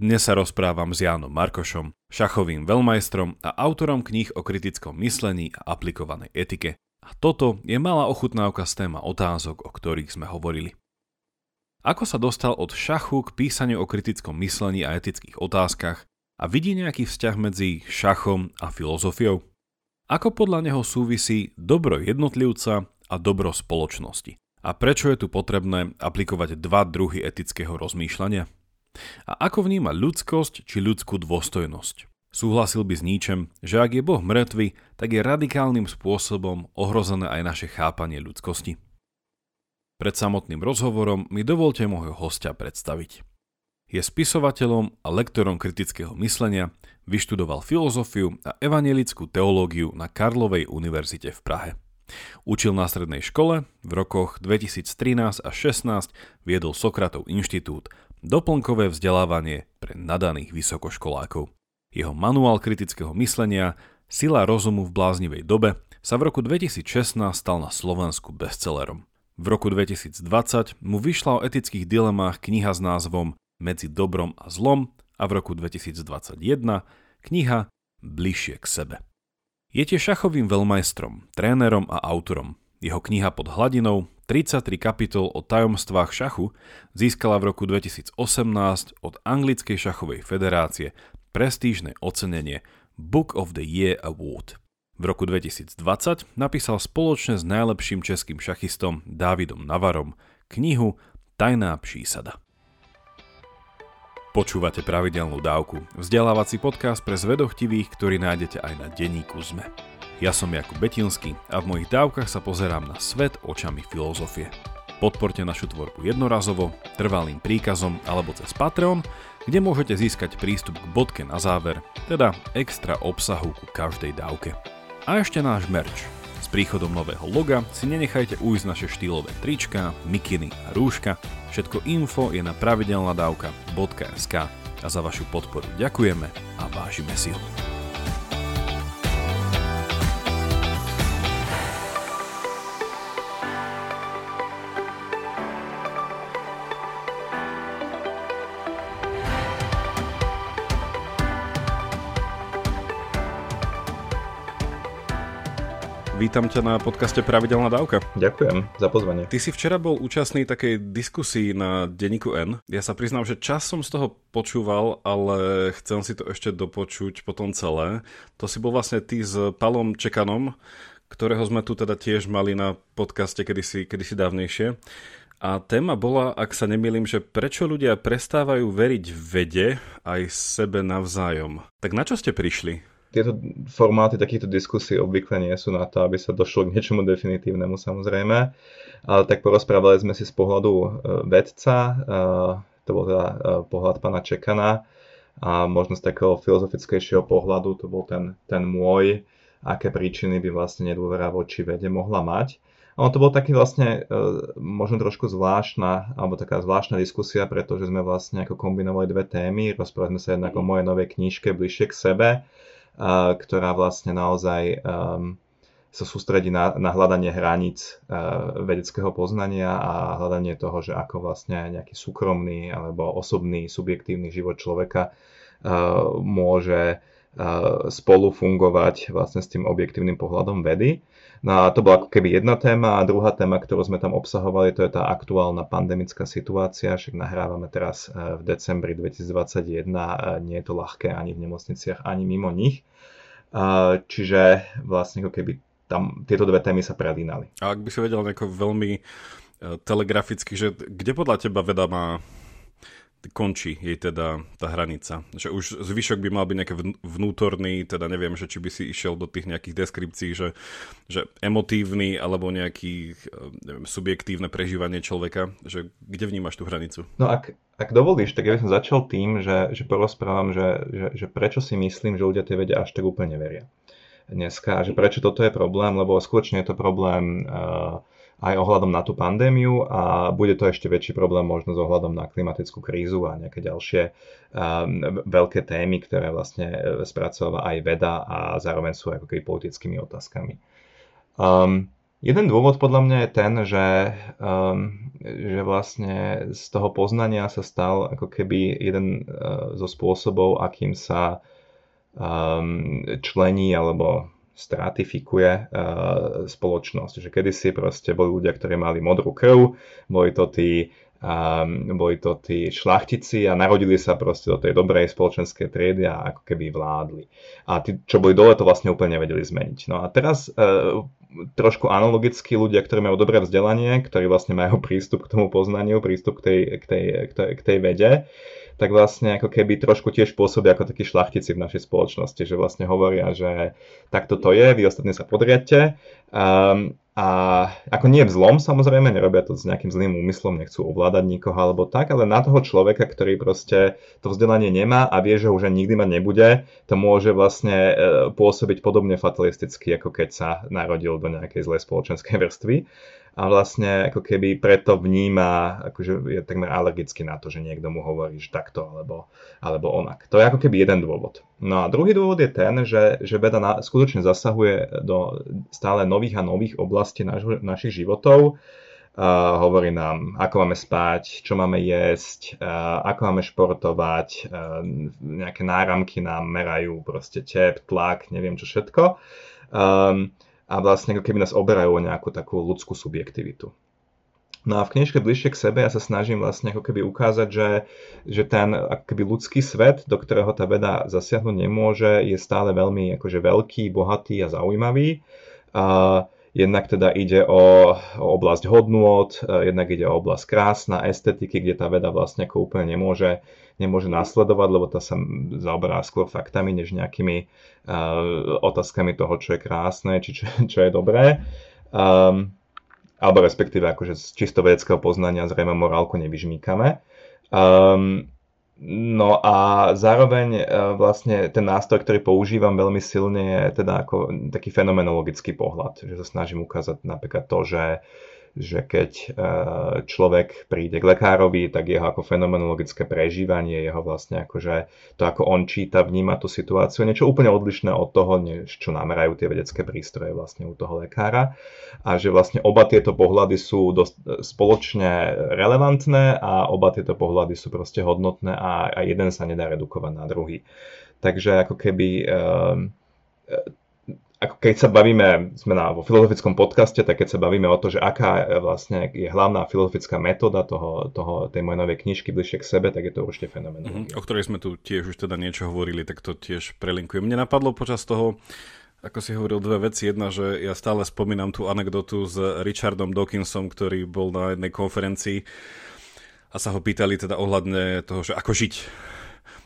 Dnes sa rozprávam s Jánom Markošom, šachovým veľmajstrom a autorom kníh o kritickom myslení a aplikovanej etike. A toto je malá ochutnávka z téma otázok, o ktorých sme hovorili. Ako sa dostal od šachu k písaniu o kritickom myslení a etických otázkach a vidí nejaký vzťah medzi šachom a filozofiou? Ako podľa neho súvisí dobro jednotlivca a dobro spoločnosti? A prečo je tu potrebné aplikovať dva druhy etického rozmýšľania? A ako vníma ľudskosť či ľudskú dôstojnosť? Súhlasil by s Níčem, že ak je Boh mŕtvy, tak je radikálnym spôsobom ohrozené aj naše chápanie ľudskosti. Pred samotným rozhovorom mi dovolte môjho hostia predstaviť. Je spisovateľom a lektorom kritického myslenia, vyštudoval filozofiu a evangelickú teológiu na Karlovej univerzite v Prahe. Učil na strednej škole, v rokoch 2013 až 16 viedol Sokratov inštitút, doplnkové vzdelávanie pre nadaných vysokoškolákov. Jeho manuál kritického myslenia Sila rozumu v bláznivej dobe sa v roku 2016 stal na Slovensku bestsellerom. V roku 2020 mu vyšla o etických dilemách kniha s názvom Medzi dobrom a zlom a v roku 2021 kniha Bližšie k sebe. Je tiež šachovým veľmajstrom, trénerom a autorom. Jeho kniha pod hladinou 33 kapitol o tajomstvách šachu získala v roku 2018 od Anglickej šachovej federácie prestížne ocenenie Book of the Year Award. V roku 2020 napísal spoločne s najlepším českým šachistom Dávidom Navarom knihu Tajná přísada. Počúvate pravidelnú dávku, vzdelávací podcast pre zvedochtivých, ktorý nájdete aj na denníku ZME. Ja som Jakub Betinský a v mojich dávkach sa pozerám na svet očami filozofie. Podporte našu tvorbu jednorazovo, trvalým príkazom alebo cez Patreon, kde môžete získať prístup k bodke na záver, teda extra obsahu ku každej dávke. A ešte náš merch. S príchodom nového loga si nenechajte ujsť naše štýlové trička, mikiny a rúška. Všetko info je na pravidelnadavka.sk a za vašu podporu ďakujeme a vážime si ho. Vítam ťa na podcaste Pravidelná dávka. Ďakujem za pozvanie. Ty si včera bol účastný takej diskusii na denníku N. Ja sa priznám, že čas som z toho počúval, ale chcem si to ešte dopočuť potom celé. To si bol vlastne ty s Palom Čekanom, ktorého sme tu teda tiež mali na podcaste kedysi, kedysi dávnejšie. A téma bola, ak sa nemýlim, že prečo ľudia prestávajú veriť vede aj sebe navzájom. Tak na čo ste prišli? Tieto formáty takýchto diskusí obvykle nie sú na to, aby sa došlo k niečomu definitívnemu samozrejme, ale tak porozprávali sme si z pohľadu e, vedca, e, to bol teda e, pohľad pána Čekana a možno z takého filozofickejšieho pohľadu to bol ten, ten môj, aké príčiny by vlastne nedôvera voči vede mohla mať. A to bol taký vlastne možno trošku zvláštna, alebo taká zvláštna diskusia, pretože sme vlastne ako kombinovali dve témy. Rozprávali sme sa jednak o mojej novej knižke Bližšie k sebe, ktorá vlastne naozaj um, sa sústredí na, na hľadanie hraníc uh, vedeckého poznania a hľadanie toho, že ako vlastne nejaký súkromný alebo osobný, subjektívny život človeka uh, môže spolu fungovať vlastne s tým objektívnym pohľadom vedy. No a to bola ako keby jedna téma a druhá téma, ktorú sme tam obsahovali, to je tá aktuálna pandemická situácia, však nahrávame teraz e, v decembri 2021, nie je to ľahké ani v nemocniciach, ani mimo nich. Čiže vlastne ako keby tam tieto dve témy sa prelínali. A ak by si vedel nejako veľmi e, telegraficky, že kde podľa teba veda má končí jej teda tá hranica. Že už zvyšok by mal byť nejaký vnútorný, teda neviem, že či by si išiel do tých nejakých deskripcií, že, že emotívny alebo nejaký neviem, subjektívne prežívanie človeka, že kde vnímaš tú hranicu? No ak, ak dovolíš, tak ja by som začal tým, že, že porozprávam, že, že, že prečo si myslím, že ľudia tie vedia až tak úplne veria dneska, že prečo toto je problém, lebo skutočne je to problém uh, aj ohľadom na tú pandémiu a bude to ešte väčší problém možno s ohľadom na klimatickú krízu a nejaké ďalšie um, veľké témy, ktoré vlastne spracováva aj veda a zároveň sú ako keby politickými otázkami. Um, Jeden dôvod podľa mňa je ten, že, um, že vlastne z toho poznania sa stal ako keby jeden uh, zo spôsobov, akým sa um, člení alebo stratifikuje uh, spoločnosť. Že kedysi proste boli ľudia, ktorí mali modrú krv, boli to tí a boli to tí šlachtici a narodili sa proste do tej dobrej spoločenskej triedy a ako keby vládli. A tí, čo boli dole, to vlastne úplne nevedeli zmeniť. No a teraz e, trošku analogicky ľudia, ktorí majú dobré vzdelanie, ktorí vlastne majú prístup k tomu poznaniu, prístup k tej, k tej, k tej, k tej vede, tak vlastne ako keby trošku tiež pôsobia ako takí šlachtici v našej spoločnosti, že vlastne hovoria, že takto to je, vy ostatní sa podriadte. Um, a ako nie v zlom samozrejme, nerobia to s nejakým zlým úmyslom, nechcú ovládať nikoho alebo tak, ale na toho človeka, ktorý proste to vzdelanie nemá a vie, že už ani nikdy mať nebude, to môže vlastne e, pôsobiť podobne fatalisticky, ako keď sa narodil do nejakej zlej spoločenskej vrstvy a vlastne ako keby preto vníma, akože je takmer alergicky na to, že niekto mu hovorí, že takto alebo, alebo onak. To je ako keby jeden dôvod. No a druhý dôvod je ten, že, že veda na, skutočne zasahuje do stále nových a nových oblastí naš, našich životov. Uh, hovorí nám, ako máme spať, čo máme jesť, uh, ako máme športovať, uh, nejaké náramky nám merajú proste tep, tlak, neviem čo všetko. Um, a vlastne ako keby nás oberajú o nejakú takú ľudskú subjektivitu. No a v knižke Bližšie k sebe ja sa snažím vlastne ako keby ukázať, že, že ten ako keby ľudský svet, do ktorého tá veda zasiahnuť nemôže, je stále veľmi akože veľký, bohatý a zaujímavý. A jednak teda ide o, o oblasť hodnôt, jednak ide o oblasť krásna, estetiky, kde tá veda vlastne ako úplne nemôže nemôže nasledovať, lebo tá sa zaoberá skôr faktami, než nejakými uh, otázkami toho, čo je krásne, či čo, čo je dobré. Um, alebo respektíve akože z čisto vedeckého poznania zrejme morálku nevyžmíkame. Um, No a zároveň vlastne ten nástroj, ktorý používam veľmi silne je teda ako taký fenomenologický pohľad, že sa snažím ukázať napríklad to, že že keď e, človek príde k lekárovi, tak jeho ako fenomenologické prežívanie, jeho vlastne akože to, ako on číta, vníma tú situáciu, niečo úplne odlišné od toho, čo namerajú tie vedecké prístroje vlastne u toho lekára. A že vlastne oba tieto pohľady sú dosť e, spoločne relevantné a oba tieto pohľady sú proste hodnotné a, a jeden sa nedá redukovať na druhý. Takže ako keby e, keď sa bavíme, sme na, vo filozofickom podcaste, tak keď sa bavíme o to, že aká vlastne je hlavná filozofická metóda toho, toho, tej mojej novej knižky bližšie k sebe, tak je to určite fenomén. Mm-hmm, o ktorej sme tu tiež už teda niečo hovorili, tak to tiež prelinkujem. Mne napadlo počas toho, ako si hovoril dve veci. Jedna, že ja stále spomínam tú anekdotu s Richardom Dawkinsom, ktorý bol na jednej konferencii a sa ho pýtali teda ohľadne toho, že ako žiť.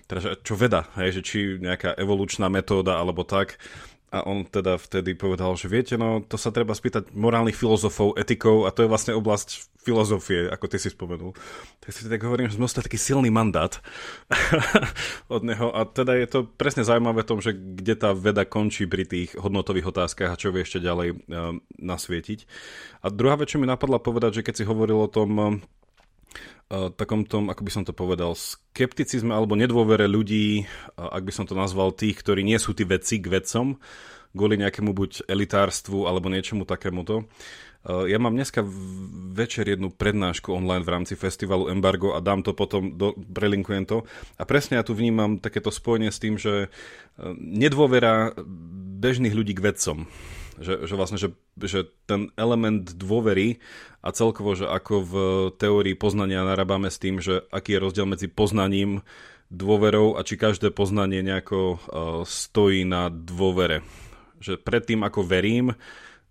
Teda, čo veda, hej, že či nejaká evolučná metóda alebo tak. A on teda vtedy povedal, že viete, no to sa treba spýtať morálnych filozofov, etikov a to je vlastne oblasť filozofie, ako ty si spomenul. Tak si tak hovorím, že sme taký silný mandát od neho a teda je to presne zaujímavé v tom, že kde tá veda končí pri tých hodnotových otázkach a čo vie ešte ďalej uh, nasvietiť. A druhá vec, čo mi napadla povedať, že keď si hovoril o tom uh, takom tom, ako by som to povedal, skepticizme alebo nedôvere ľudí, ak by som to nazval tých, ktorí nie sú tí vedci k vedcom, kvôli nejakému buď elitárstvu alebo niečomu takémuto. Ja mám dneska večer jednu prednášku online v rámci festivalu Embargo a dám to potom, do, prelinkujem to. A presne ja tu vnímam takéto spojenie s tým, že nedôvera bežných ľudí k vedcom že, že vlastne, že, že ten element dôvery a celkovo, že ako v teórii poznania narábame s tým, že aký je rozdiel medzi poznaním, dôverou a či každé poznanie nejako uh, stojí na dôvere. Že predtým, ako verím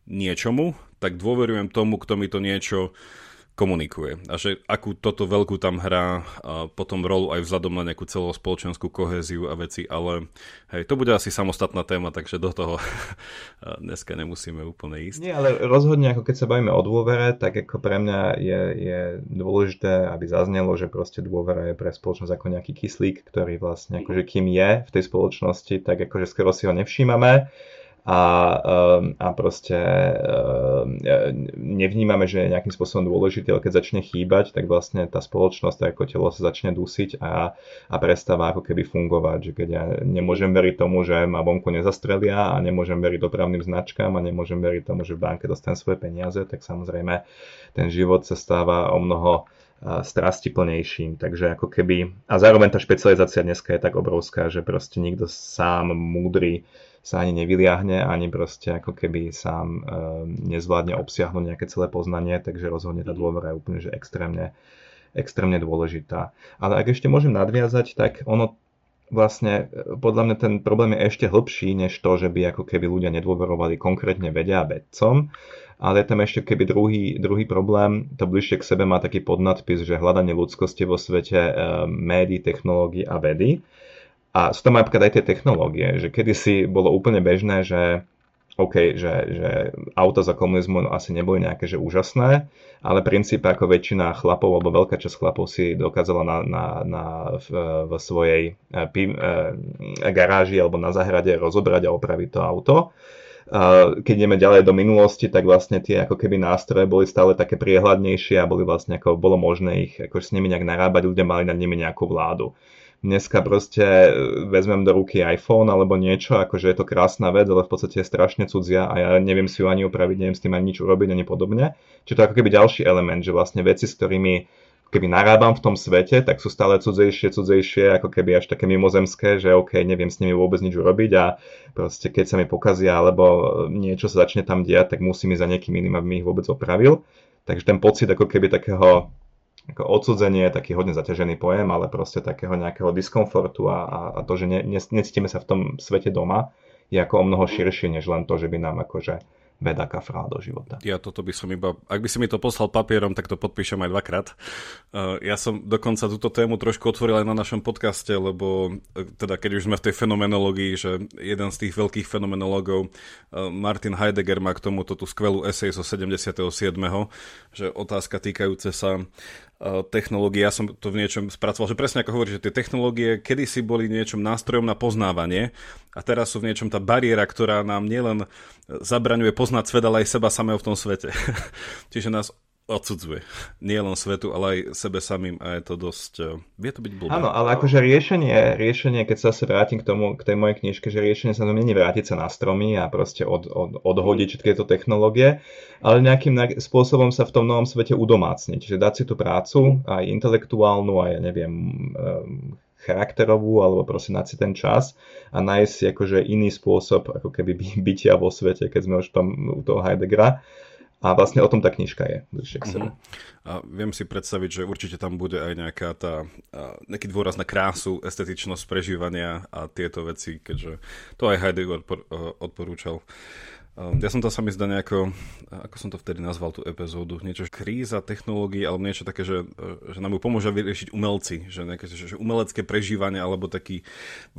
niečomu, tak dôverujem tomu, kto mi to niečo komunikuje. A že akú toto veľkú tam hrá a potom rolu aj vzhľadom na nejakú celospoločenskú kohéziu a veci, ale hej, to bude asi samostatná téma, takže do toho dneska nemusíme úplne ísť. Nie, ale rozhodne, ako keď sa bavíme o dôvere, tak ako pre mňa je, je dôležité, aby zaznelo, že proste dôvera je pre spoločnosť ako nejaký kyslík, ktorý vlastne akože kým je v tej spoločnosti, tak akože skoro si ho nevšímame a, ehm, a proste ehm, nevnímame, že je nejakým spôsobom dôležitý, ale keď začne chýbať, tak vlastne tá spoločnosť, ako telo sa začne dusiť a, a prestáva ako keby fungovať. Že keď ja nemôžem veriť tomu, že ma vonku nezastrelia a nemôžem veriť dopravným značkám a nemôžem veriť tomu, že v banke dostanem svoje peniaze, tak samozrejme ten život sa stáva o mnoho strastiplnejším. Takže ako keby... A zároveň tá špecializácia dneska je tak obrovská, že proste nikto sám múdry sa ani nevyliahne, ani proste ako keby sám e, nezvládne obsiahnuť nejaké celé poznanie, takže rozhodne tá mhm. dôvera je úplne že extrémne, extrémne dôležitá. Ale ak ešte môžem nadviazať, tak ono vlastne e, podľa mňa ten problém je ešte hlbší, než to, že by ako keby ľudia nedôverovali konkrétne vedia a vedcom, ale je tam ešte keby druhý, druhý problém, to bližšie k sebe má taký podnadpis, že hľadanie ľudskosti vo svete e, médií, technológií a vedy. A sú tam napríklad aj tie technológie, že kedysi bolo úplne bežné, že OK, že, že auta za komunizmu asi neboli nejaké že úžasné, ale princípe ako väčšina chlapov alebo veľká časť chlapov si dokázala na, na, na, v, v svojej eh, pí, e, garáži alebo na zahrade rozobrať a opraviť to auto. Keď ideme ďalej do minulosti, tak vlastne tie ako keby nástroje boli stále také priehľadnejšie a boli vlastne ako bolo možné ich ako s nimi nejak narábať, ľudia mali nad nimi nejakú vládu dneska proste e, vezmem do ruky iPhone alebo niečo, akože je to krásna vec, ale v podstate je strašne cudzia a ja neviem si ju ani upraviť, neviem s tým ani nič urobiť, ani podobne. Čiže to je ako keby ďalší element, že vlastne veci, s ktorými keby narábam v tom svete, tak sú stále cudzejšie, cudzejšie, ako keby až také mimozemské, že OK, neviem s nimi vôbec nič urobiť a proste keď sa mi pokazia alebo niečo sa začne tam diať, tak musím ísť za niekým iným, aby mi ich vôbec opravil. Takže ten pocit ako keby takého ako odsudzenie je taký hodne zaťažený pojem, ale proste takého nejakého diskomfortu a, a, a to, že ne, ne, necítime sa v tom svete doma, je ako o mnoho širšie, než len to, že by nám akože veda kafrá do života. Ja toto by som iba, ak by si mi to poslal papierom, tak to podpíšem aj dvakrát. Uh, ja som dokonca túto tému trošku otvoril aj na našom podcaste, lebo uh, teda keď už sme v tej fenomenológii, že jeden z tých veľkých fenomenológov, uh, Martin Heidegger má k tomuto tú skvelú esej zo 77., že otázka týkajúce sa technológie, ja som to v niečom spracoval, že presne ako hovorí, že tie technológie kedysi boli niečom nástrojom na poznávanie a teraz sú v niečom tá bariéra, ktorá nám nielen zabraňuje poznať svet, ale aj seba samého v tom svete. Čiže nás odsudzuje. Nie len svetu, ale aj sebe samým a je to dosť... Uh, vie to byť blbé. Áno, ale akože riešenie, riešenie, keď sa zase vrátim k tomu, k tej mojej knižke, že riešenie sa to není vrátiť sa na stromy a proste od, od, odhodiť všetky tieto technológie, ale nejakým spôsobom sa v tom novom svete udomácniť. Čiže dať si tú prácu, aj intelektuálnu, aj ja neviem, um, charakterovú, alebo proste dať si ten čas a nájsť si akože iný spôsob ako keby bytia vo svete, keď sme už tam u toho Heideggera a vlastne o tom tá knižka je bližšie k sebe. Uh-huh. A viem si predstaviť, že určite tam bude aj nejaká tá, nejaký dôraz na krásu, estetičnosť prežívania a tieto veci, keďže to aj Heidegger odpor, odporúčal. Ja som to sa mi zdá nejako, ako som to vtedy nazval tú epizódu, niečo kríza technológií alebo niečo také, že, že nám ju pomôže vyriešiť umelci, že, nejaké, že umelecké prežívanie alebo taký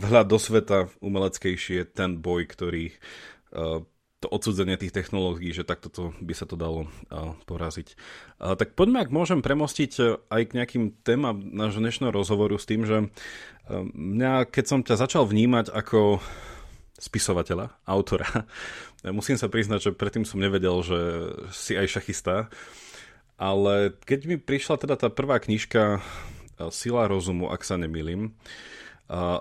vhľad do sveta umeleckejší je ten boj, ktorý to odsudzenie tých technológií, že takto to, by sa to dalo poraziť. Tak poďme, ak môžem premostiť uh, aj k nejakým témam nášho dnešného rozhovoru s tým, že uh, mňa, keď som ťa začal vnímať ako spisovateľa, autora, musím sa priznať, že predtým som nevedel, že si aj šachista, ale keď mi prišla teda tá prvá knižka Sila rozumu, ak sa nemýlim,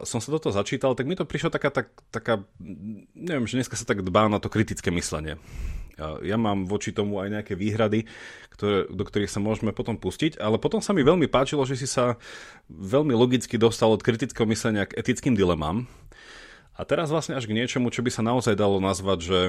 som sa toto začítal, tak mi to prišlo taká, tak, taká, neviem, že dneska sa tak dbá na to kritické myslenie. Ja mám voči tomu aj nejaké výhrady, ktoré, do ktorých sa môžeme potom pustiť, ale potom sa mi veľmi páčilo, že si sa veľmi logicky dostal od kritického myslenia k etickým dilemám. A teraz vlastne až k niečomu, čo by sa naozaj dalo nazvať, že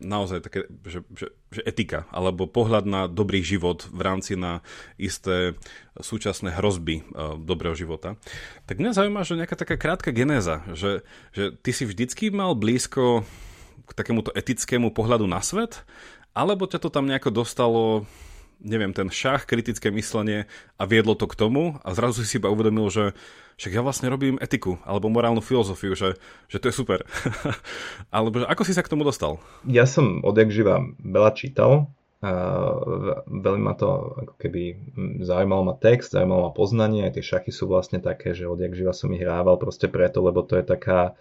naozaj také, že, že, že etika, alebo pohľad na dobrý život v rámci na isté súčasné hrozby uh, dobrého života. Tak mňa zaujíma, že nejaká taká krátka genéza, že, že ty si vždycky mal blízko k takémuto etickému pohľadu na svet, alebo ťa to tam nejako dostalo neviem, ten šach, kritické myslenie a viedlo to k tomu a zrazu si iba uvedomil, že však ja vlastne robím etiku alebo morálnu filozofiu, že, že to je super. alebo že ako si sa k tomu dostal? Ja som odjak živa veľa čítal, a veľmi ma to ako keby zaujímalo ma text, zaujímalo ma poznanie, aj tie šachy sú vlastne také, že odjak živa som ich hrával proste preto, lebo to je taká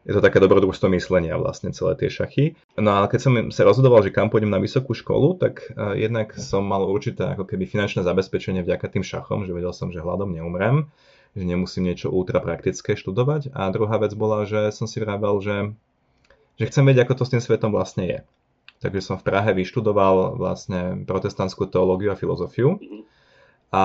je to také dobrodružstvo myslenia vlastne celé tie šachy. No ale keď som sa rozhodoval, že kam pôjdem na vysokú školu, tak uh, jednak som mal určité ako keby finančné zabezpečenie vďaka tým šachom, že vedel som, že hľadom neumrem, že nemusím niečo ultra praktické študovať. A druhá vec bola, že som si vravel, že, že chcem vedieť, ako to s tým svetom vlastne je. Takže som v Prahe vyštudoval vlastne protestantskú teológiu a filozofiu. A,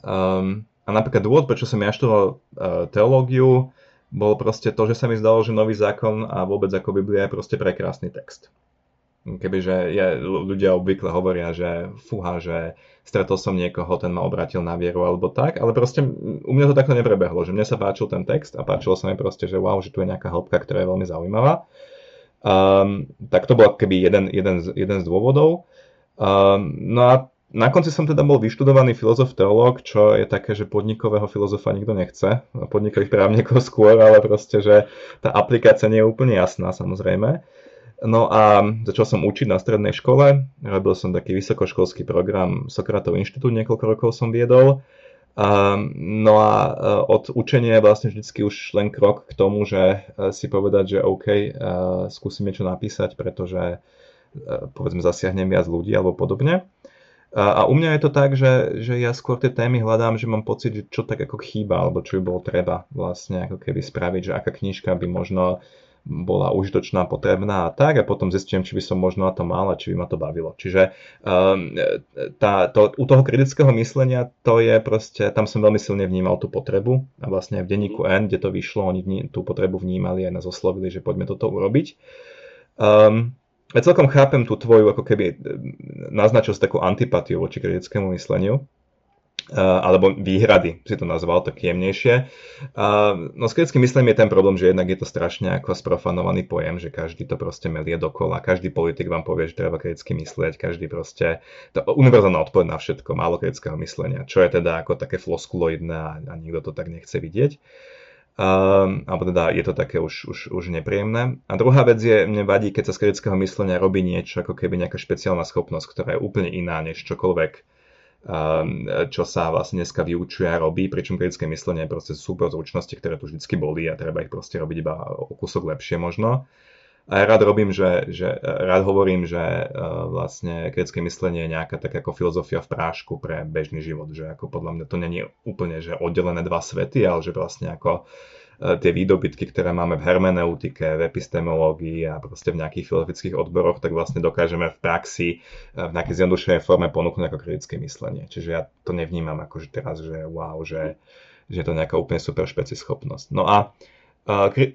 um, a napríklad dôvod, prečo som ja študoval uh, teológiu, bolo proste to, že sa mi zdalo, že nový zákon a vôbec ako Biblia je proste prekrásny text. Kebyže ja, ľudia obvykle hovoria, že fúha, že stretol som niekoho, ten ma obratil na vieru alebo tak, ale proste u mňa to takto neprebehlo, že mne sa páčil ten text a páčilo sa mi proste, že wow, že tu je nejaká hĺbka, ktorá je veľmi zaujímavá. Um, tak to bol keby jeden, jeden, z, jeden z dôvodov. Um, no a na konci som teda bol vyštudovaný filozof teológ, čo je také, že podnikového filozofa nikto nechce, podnikových právnikov skôr, ale proste, že tá aplikácia nie je úplne jasná samozrejme. No a začal som učiť na strednej škole, robil som taký vysokoškolský program Sokratov inštitút, niekoľko rokov som viedol. no a e, od učenia je vlastne vždycky už len krok k tomu, že e, si povedať, že OK, e, skúsim niečo napísať, pretože povedzme zasiahnem viac ľudí alebo podobne. A, a u mňa je to tak, že, že ja skôr tie témy hľadám, že mám pocit, že čo tak ako chýba, alebo čo by bolo treba vlastne ako keby spraviť, že aká knižka by možno bola užitočná, potrebná a tak a potom zistím, či by som možno na to mal a či by ma to bavilo. Čiže um, tá, to, u toho kritického myslenia to je proste, tam som veľmi silne vnímal tú potrebu a vlastne v denníku N, kde to vyšlo, oni tú potrebu vnímali a nás oslovili, že poďme toto urobiť. Um, ja celkom chápem tú tvoju ako keby naznačil takú antipatiu voči kritickému mysleniu, Uh, alebo výhrady, si to nazval tak jemnejšie. Uh, no s kritickým myslením je ten problém, že jednak je to strašne ako sprofanovaný pojem, že každý to proste melie dokola, každý politik vám povie, že treba kriticky myslieť, každý proste, to univerzálna odpoveď na všetko, málo kritického myslenia, čo je teda ako také floskuloidné a, a nikto to tak nechce vidieť. Um, alebo teda je to také už, už, už nepríjemné. A druhá vec je, mne vadí, keď sa z kritického myslenia robí niečo, ako keby nejaká špeciálna schopnosť, ktorá je úplne iná než čokoľvek, um, čo sa vlastne dneska vyučuje a robí, pričom kritické myslenie je proste súbor zručnosti, ktoré tu vždycky boli a treba ich proste robiť iba o kúsok lepšie možno. A ja rád robím, že, že rád hovorím, že uh, vlastne kritické myslenie je nejaká tak ako filozofia v prášku pre bežný život, že ako podľa mňa to není úplne že oddelené dva svety, ale že vlastne ako uh, tie výdobytky, ktoré máme v hermeneutike, v epistemológii a proste v nejakých filozofických odboroch, tak vlastne dokážeme v praxi v nejakej zjednodušenej forme ponúknuť ako kritické myslenie. Čiže ja to nevnímam ako že teraz, že wow, že, že je to nejaká úplne super špecischopnosť. No a uh,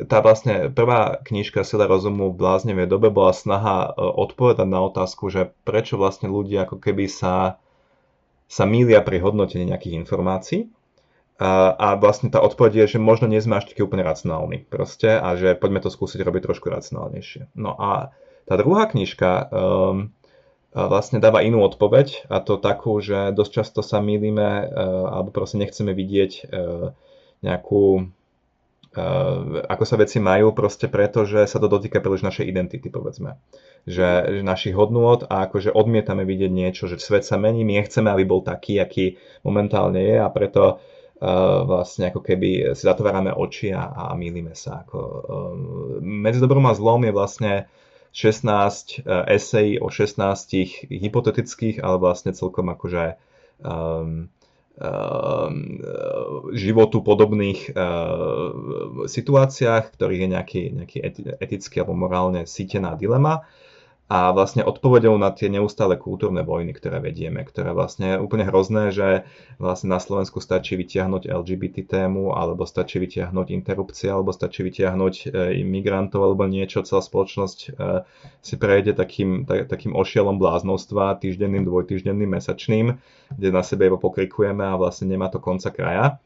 tá vlastne prvá knižka Sila rozumu v bláznevej dobe bola snaha e, odpovedať na otázku, že prečo vlastne ľudia ako keby sa, sa mília pri hodnotení nejakých informácií. A, a vlastne tá odpoveď je, že možno nie sme až taký úplne racionálni proste a že poďme to skúsiť robiť trošku racionálnejšie. No a tá druhá knižka um, vlastne dáva inú odpoveď a to takú, že dosť často sa mýlime uh, alebo proste nechceme vidieť uh, nejakú ako sa veci majú proste preto, že sa to dotýka príliš našej identity, povedzme. Že, že našich hodnôt a akože odmietame vidieť niečo, že svet sa mení, my nechceme, aby bol taký, aký momentálne je a preto uh, vlastne ako keby si zatvárame oči a, a mýlime sa. Ako, uh, medzi dobrom a zlom je vlastne 16 uh, esejí o 16 hypotetických, ale vlastne celkom akože um, životu podobných ehm, situáciách, ktorých je nejaký, nejaký etický alebo morálne sítená dilema a vlastne odpovedou na tie neustále kultúrne vojny, ktoré vedieme, ktoré vlastne je úplne hrozné, že vlastne na Slovensku stačí vytiahnuť LGBT tému, alebo stačí vytiahnuť interrupcie, alebo stačí vytiahnuť e, imigrantov, alebo niečo, celá spoločnosť e, si prejde takým, tak, takým ošielom bláznostva, týždenným, dvojtýždenným, mesačným, kde na sebe iba pokrikujeme a vlastne nemá to konca kraja.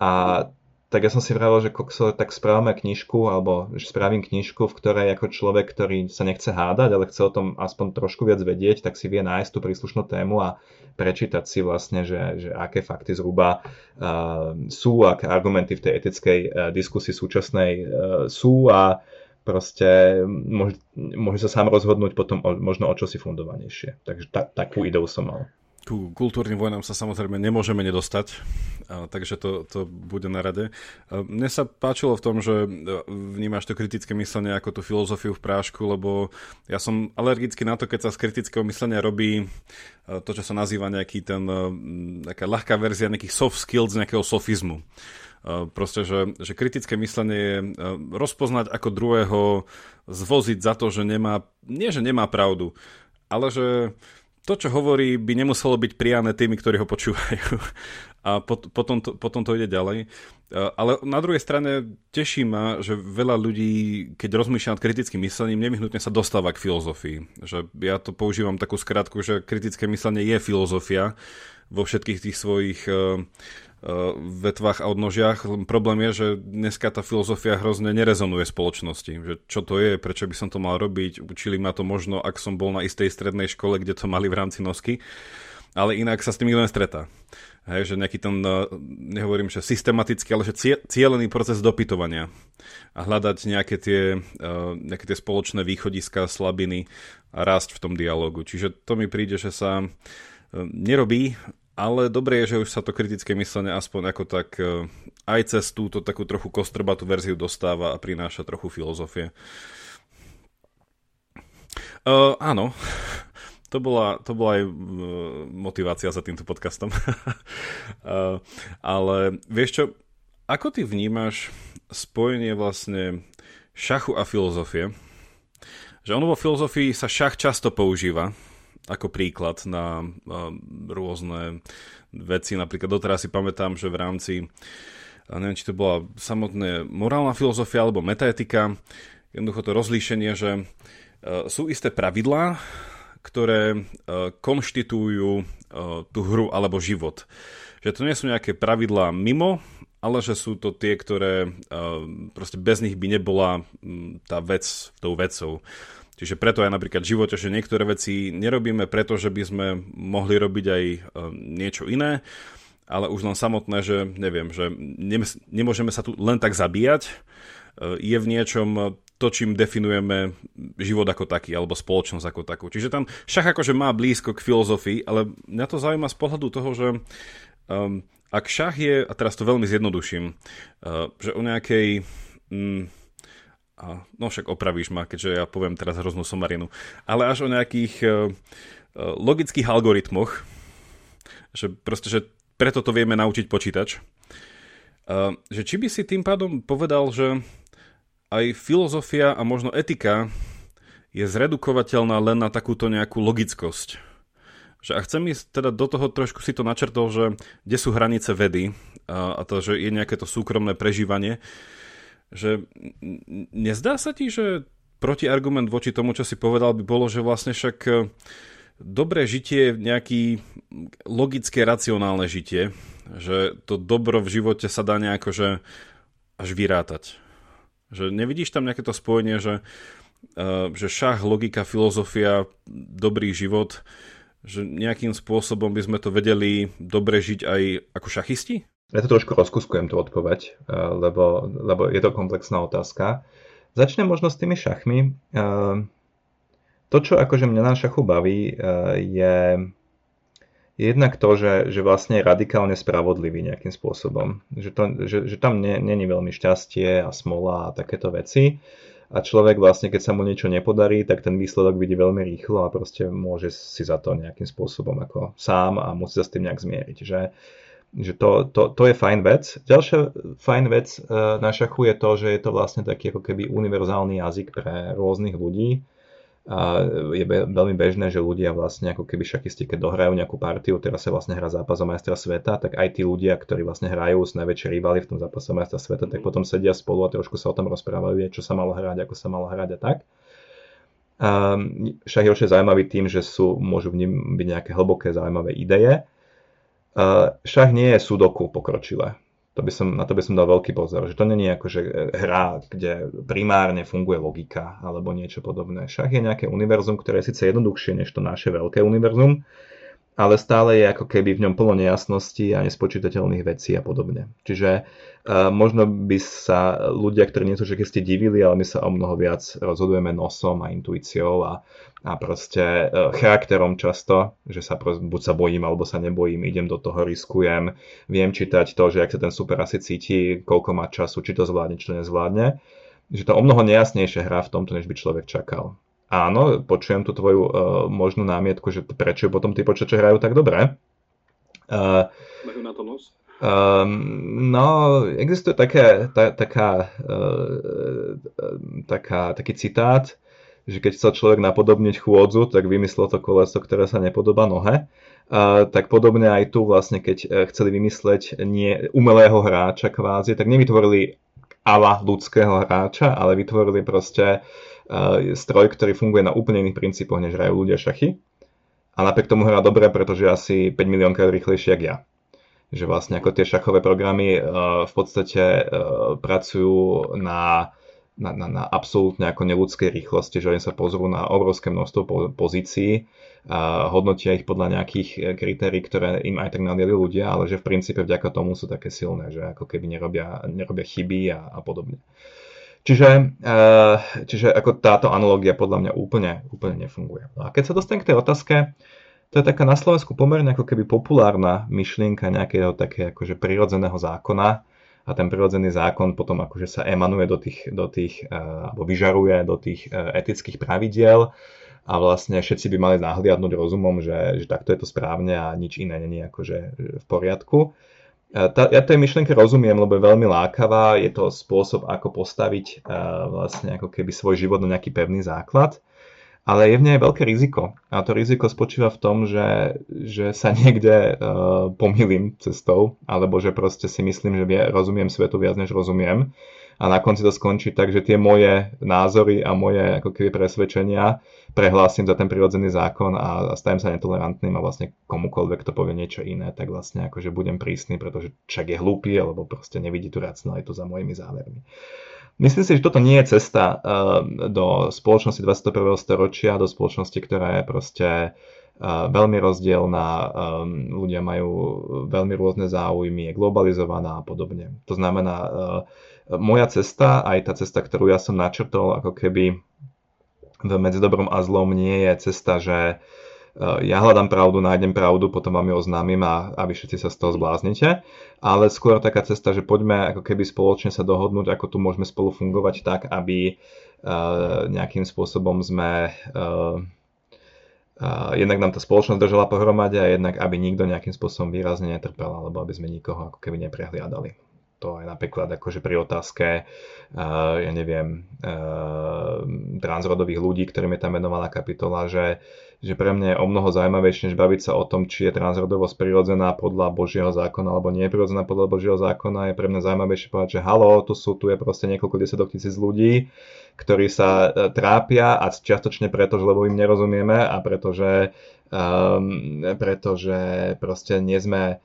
A tak ja som si vravil, že kokso, tak správame knižku, alebo že spravím knižku, v ktorej ako človek, ktorý sa nechce hádať, ale chce o tom aspoň trošku viac vedieť, tak si vie nájsť tú príslušnú tému a prečítať si vlastne, že, že aké fakty zhruba uh, sú, aké argumenty v tej etickej uh, diskusii súčasnej uh, sú a proste môže, môže sa sám rozhodnúť potom o, možno o čosi fundovanejšie. Takže ta, takú ideu som mal. Ku kultúrnym vojnám sa samozrejme nemôžeme nedostať, takže to, to bude na rade. Mne sa páčilo v tom, že vnímaš to kritické myslenie ako tú filozofiu v prášku, lebo ja som alergický na to, keď sa z kritického myslenia robí to, čo sa nazýva nejaký ten, nejaká ľahká verzia nejakých soft skills, nejakého sofizmu. Proste, že, že kritické myslenie je rozpoznať ako druhého, zvoziť za to, že nemá, nie že nemá pravdu, ale že to, čo hovorí, by nemuselo byť prijané tými, ktorí ho počúvajú. A pot, potom, to, potom to ide ďalej. Ale na druhej strane teší ma, že veľa ľudí, keď rozmýšľa nad kritickým myslením, nevyhnutne sa dostáva k filozofii. Že ja to používam takú skratku, že kritické myslenie je filozofia vo všetkých tých svojich uh, vetvách a odnožiach. Problém je, že dneska tá filozofia hrozne nerezonuje spoločnosti. Že čo to je, prečo by som to mal robiť. Učili ma to možno, ak som bol na istej strednej škole, kde to mali v rámci nosky. Ale inak sa s tým nikto nestretá. Hej, že nejaký ten, e, nehovorím, že systematický, ale že cieľený proces dopytovania a hľadať nejaké tie, e, nejaké tie spoločné východiska, slabiny a rásť v tom dialogu. Čiže to mi príde, že sa e, nerobí ale dobre je, že už sa to kritické myslenie aspoň ako tak e, aj cez túto takú trochu kostrbatú verziu dostáva a prináša trochu filozofie. Uh, áno, to bola, to bola aj uh, motivácia za týmto podcastom. uh, ale vieš čo, ako ty vnímaš spojenie vlastne šachu a filozofie? Že ono vo filozofii sa šach často používa, ako príklad na rôzne veci. Napríklad doteraz si pamätám, že v rámci, neviem, či to bola samotná morálna filozofia alebo metaetika, jednoducho to rozlíšenie, že e, sú isté pravidlá, ktoré e, konštitujú tú hru alebo život. Že to nie sú nejaké pravidlá mimo, ale že sú to tie, ktoré proste bez nich by nebola tá vec tou vecou. Čiže preto aj napríklad v živote, že niektoré veci nerobíme preto, že by sme mohli robiť aj e, niečo iné, ale už len samotné, že neviem, že nemôžeme sa tu len tak zabíjať, e, je v niečom to, čím definujeme život ako taký, alebo spoločnosť ako takú. Čiže tam šach akože má blízko k filozofii, ale mňa to zaujíma z pohľadu toho, že um, ak šach je, a teraz to veľmi zjednoduším, uh, že o nejakej... Um, a, no však opravíš ma, keďže ja poviem teraz hroznú somarinu, ale až o nejakých uh, logických algoritmoch, že proste, že preto to vieme naučiť počítač, uh, že či by si tým pádom povedal, že aj filozofia a možno etika je zredukovateľná len na takúto nejakú logickosť. Že a chcem ísť teda do toho trošku si to načrtol, že kde sú hranice vedy a to, že je nejaké to súkromné prežívanie, že nezdá sa ti, že protiargument voči tomu, čo si povedal, by bolo, že vlastne však e, dobré žitie je nejaký logické, racionálne žitie, že to dobro v živote sa dá nejako že až vyrátať. Že nevidíš tam nejaké to spojenie, že, uh, že šach, logika, filozofia, dobrý život, že nejakým spôsobom by sme to vedeli dobre žiť aj ako šachisti? Ja to trošku rozkuskujem tú odpoveď, eh, lebo, lebo je to komplexná otázka. Začnem možno s tými šachmi. Eh, to, čo akože mňa na šachu baví, eh, je jednak to, že, že vlastne je radikálne spravodlivý nejakým spôsobom. Že, to, že, že tam není veľmi šťastie a smola a takéto veci. A človek vlastne, keď sa mu niečo nepodarí, tak ten výsledok vidí veľmi rýchlo a proste môže si za to nejakým spôsobom ako sám a musí sa s tým nejak zmieriť. Že, že to, to, to je fajn vec. Ďalšia fajn vec e, na šachu je to, že je to vlastne taký ako keby univerzálny jazyk pre rôznych ľudí. A je be, veľmi bežné, že ľudia vlastne ako keby šachisti, keď dohrajú nejakú partiu, teraz sa vlastne hrá zápas o majstra sveta, tak aj tí ľudia, ktorí vlastne hrajú s najväčšie rivali v tom zápase majstra sveta, tak potom sedia spolu a trošku sa o tom rozprávajú, čo sa malo hrať, ako sa malo hrať a tak. A šach je zaujímavý tým, že sú, môžu v ním byť nejaké hlboké zaujímavé ideje šach nie je sudoku pokročilé. To by som, na to by som dal veľký pozor, že to není ako že hra, kde primárne funguje logika alebo niečo podobné. Šach je nejaké univerzum, ktoré je síce jednoduchšie než to naše veľké univerzum, ale stále je ako keby v ňom plno nejasností a nespočítateľných vecí a podobne. Čiže uh, možno by sa ľudia, ktorí nie sú všetky divili, ale my sa o mnoho viac rozhodujeme nosom a intuíciou a, a proste uh, charakterom často, že sa proste, buď sa bojím alebo sa nebojím, idem do toho, riskujem, viem čítať to, že ak sa ten super asi cíti, koľko má času, či to zvládne, či to nezvládne. Že to o mnoho nejasnejšie hra v tomto, než by človek čakal áno, počujem tú tvoju uh, možnú námietku, že prečo potom tí počítače hrajú tak dobre. Uh, Majú na to nos? Um, no, existuje také, ta, taká, uh, taká, taký citát, že keď chcel človek napodobniť chôdzu, tak vymyslel to koleso, ktoré sa nepodobá nohe. Uh, tak podobne aj tu vlastne, keď chceli vymysleť nie, umelého hráča kvázi, tak nevytvorili ala ľudského hráča, ale vytvorili proste stroj, ktorý funguje na úplne iných princípoch, než hrajú ľudia šachy. A napriek tomu hrá dobre, pretože je asi 5 miliónkrát rýchlejší ako ja. Že vlastne ako tie šachové programy uh, v podstate uh, pracujú na na, na, na absolútne ako neludskej rýchlosti, že oni sa pozrú na obrovské množstvo po, pozícií, a hodnotia ich podľa nejakých e, kritérií, ktoré im aj tak nadiali ľudia, ale že v princípe vďaka tomu sú také silné, že ako keby nerobia, nerobia chyby a, a podobne. Čiže, e, čiže ako táto analogia podľa mňa úplne, úplne nefunguje. No a keď sa dostanem k tej otázke, to je taká na Slovensku pomerne ako keby populárna myšlienka nejakého také akože prirodzeného zákona, a ten prirodzený zákon potom akože sa emanuje do tých, do tých alebo vyžaruje do tých etických pravidiel a vlastne všetci by mali nahliadnúť rozumom, že, že takto je to správne a nič iné není akože v poriadku. Tá, ja tej myšlienke rozumiem, lebo je veľmi lákavá, je to spôsob, ako postaviť vlastne ako keby svoj život na nejaký pevný základ ale je v nej veľké riziko. A to riziko spočíva v tom, že, že sa niekde uh, pomýlim cestou, alebo že proste si myslím, že vie, rozumiem svetu viac, než rozumiem. A na konci to skončí tak, že tie moje názory a moje ako keby presvedčenia prehlásim za ten prirodzený zákon a, a stajem sa netolerantným a vlastne komukoľvek to povie niečo iné, tak vlastne akože budem prísny, pretože čak je hlúpy, alebo proste nevidí tú racionalitu za mojimi závermi. Myslím si, že toto nie je cesta uh, do spoločnosti 21. storočia, do spoločnosti, ktorá je proste uh, veľmi rozdielna, um, ľudia majú veľmi rôzne záujmy, je globalizovaná a podobne. To znamená, moja cesta, aj tá cesta, ktorú ja som načrtol, ako keby medzi dobrom a zlom nie je cesta, že Eh, ja hľadám pravdu, nájdem pravdu, potom vám ju oznámim a, a vy všetci sa z toho zbláznite. Ale skôr taká cesta, že poďme ako keby spoločne sa dohodnúť, ako tu môžeme spolu fungovať tak, aby uh, nejakým spôsobom sme uh, uh, jednak nám tá spoločnosť držala pohromade a jednak aby nikto nejakým spôsobom výrazne netrpel, alebo aby sme nikoho ako keby neprehliadali to aj napríklad akože pri otázke, uh, ja neviem, uh, transrodových ľudí, ktorým je tam venovaná kapitola, že že pre mňa je o mnoho zaujímavejšie, než baviť sa o tom, či je transrodovosť prirodzená podľa Božieho zákona alebo nie je prirodzená podľa Božieho zákona. Je pre mňa zaujímavejšie povedať, že halo, tu sú, tu je proste niekoľko desiatok tisíc ľudí, ktorí sa e, trápia a čiastočne preto, že lebo im nerozumieme a pretože, um, pretože proste nie sme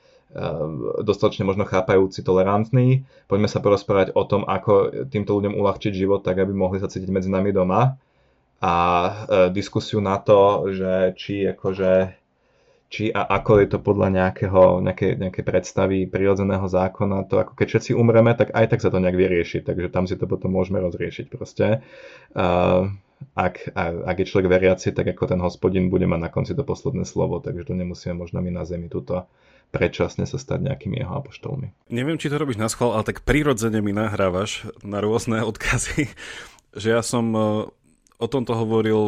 dostatočne možno chápajúci, tolerantní. Poďme sa porozprávať o tom, ako týmto ľuďom uľahčiť život tak, aby mohli sa cítiť medzi nami doma a e, diskusiu na to, že či akože či a ako je to podľa nejakého, nejakej, nejakej predstavy prirodzeného zákona, to ako keď všetci umreme, tak aj tak sa to nejak vyrieši, takže tam si to potom môžeme rozriešiť proste. Uh, ak, ak je človek veriaci, tak ako ten hospodin bude mať na konci to posledné slovo, takže to nemusíme možno my na zemi túto predčasne sa stať nejakými jeho apoštolmi. Neviem, či to robíš na schvál, ale tak prirodzene mi nahrávaš na rôzne odkazy, že ja som e, o tomto hovoril,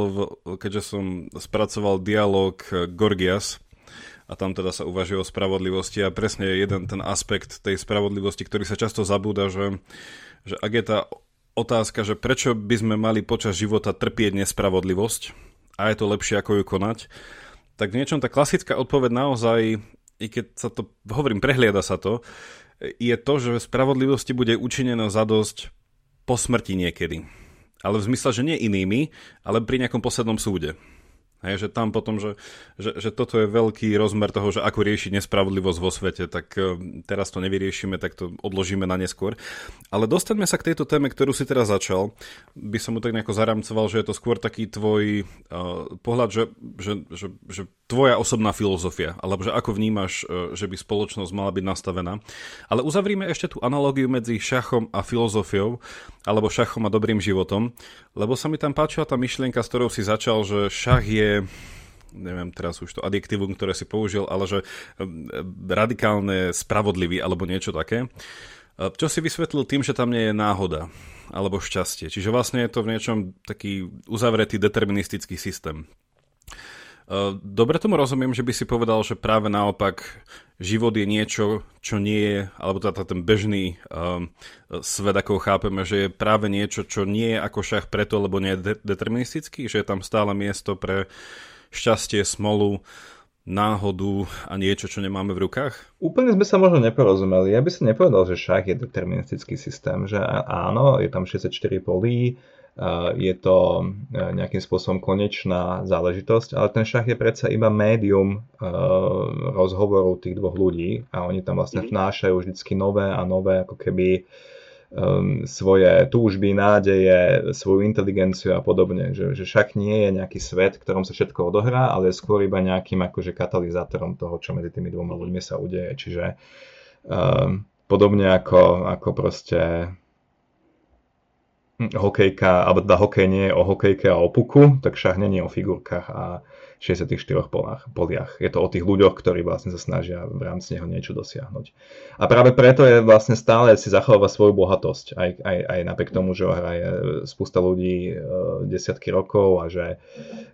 keďže som spracoval dialog Gorgias, a tam teda sa uvažuje o spravodlivosti a presne je jeden ten aspekt tej spravodlivosti, ktorý sa často zabúda, že, že ak je tá otázka, že prečo by sme mali počas života trpieť nespravodlivosť a je to lepšie ako ju konať, tak v niečom tá klasická odpoveď naozaj, i keď sa to, hovorím, prehliada sa to, je to, že spravodlivosti bude učinená zadosť po smrti niekedy ale v zmysle, že nie inými, ale pri nejakom poslednom súde. Hej, že tam potom, že, že, že toto je veľký rozmer toho, že ako riešiť nespravodlivosť vo svete, tak uh, teraz to nevyriešime, tak to odložíme na neskôr. Ale dostaňme sa k tejto téme, ktorú si teraz začal. By som mu tak nejako zaramcoval, že je to skôr taký tvoj uh, pohľad, že, že, že, že tvoja osobná filozofia, alebo že ako vnímaš, uh, že by spoločnosť mala byť nastavená. Ale uzavrime ešte tú analógiu medzi šachom a filozofiou, alebo šachom a dobrým životom, lebo sa mi tam páčila tá myšlienka, s ktorou si začal, že šach je neviem teraz už to adjektívum, ktoré si použil, ale že radikálne spravodlivý alebo niečo také. Čo si vysvetlil tým, že tam nie je náhoda alebo šťastie. Čiže vlastne je to v niečom taký uzavretý deterministický systém. Dobre tomu rozumiem, že by si povedal, že práve naopak život je niečo, čo nie je, alebo teda ten bežný um, svet, ako chápeme, že je práve niečo, čo nie je ako šach preto, lebo nie je de- deterministický, že je tam stále miesto pre šťastie, smolu, náhodu a niečo, čo nemáme v rukách? Úplne sme sa možno neporozumeli. Ja by som nepovedal, že šach je deterministický systém, že áno, je tam 64 polí, je to e, nejakým spôsobom konečná záležitosť, ale ten šach je predsa iba médium e, rozhovoru tých dvoch ľudí a oni tam vlastne mhm. vnášajú vždycky nové a nové ako keby um, svoje túžby, nádeje, svoju inteligenciu a podobne. Že, že však nie je nejaký svet, v ktorom sa všetko odohrá, ale je skôr iba nejakým akože katalizátorom toho, čo medzi tými dvoma ľuďmi sa udeje. Čiže um, podobne ako, ako proste hokejka, alebo teda hokej nie je o hokejke a o puku, tak šach nie o figurkách a 64 polách, poliach. Je to o tých ľuďoch, ktorí vlastne sa snažia v rámci neho niečo dosiahnuť. A práve preto je vlastne stále si zachovávať svoju bohatosť, aj, aj, aj napriek tomu, že ho hraje spústa ľudí e, desiatky rokov a že,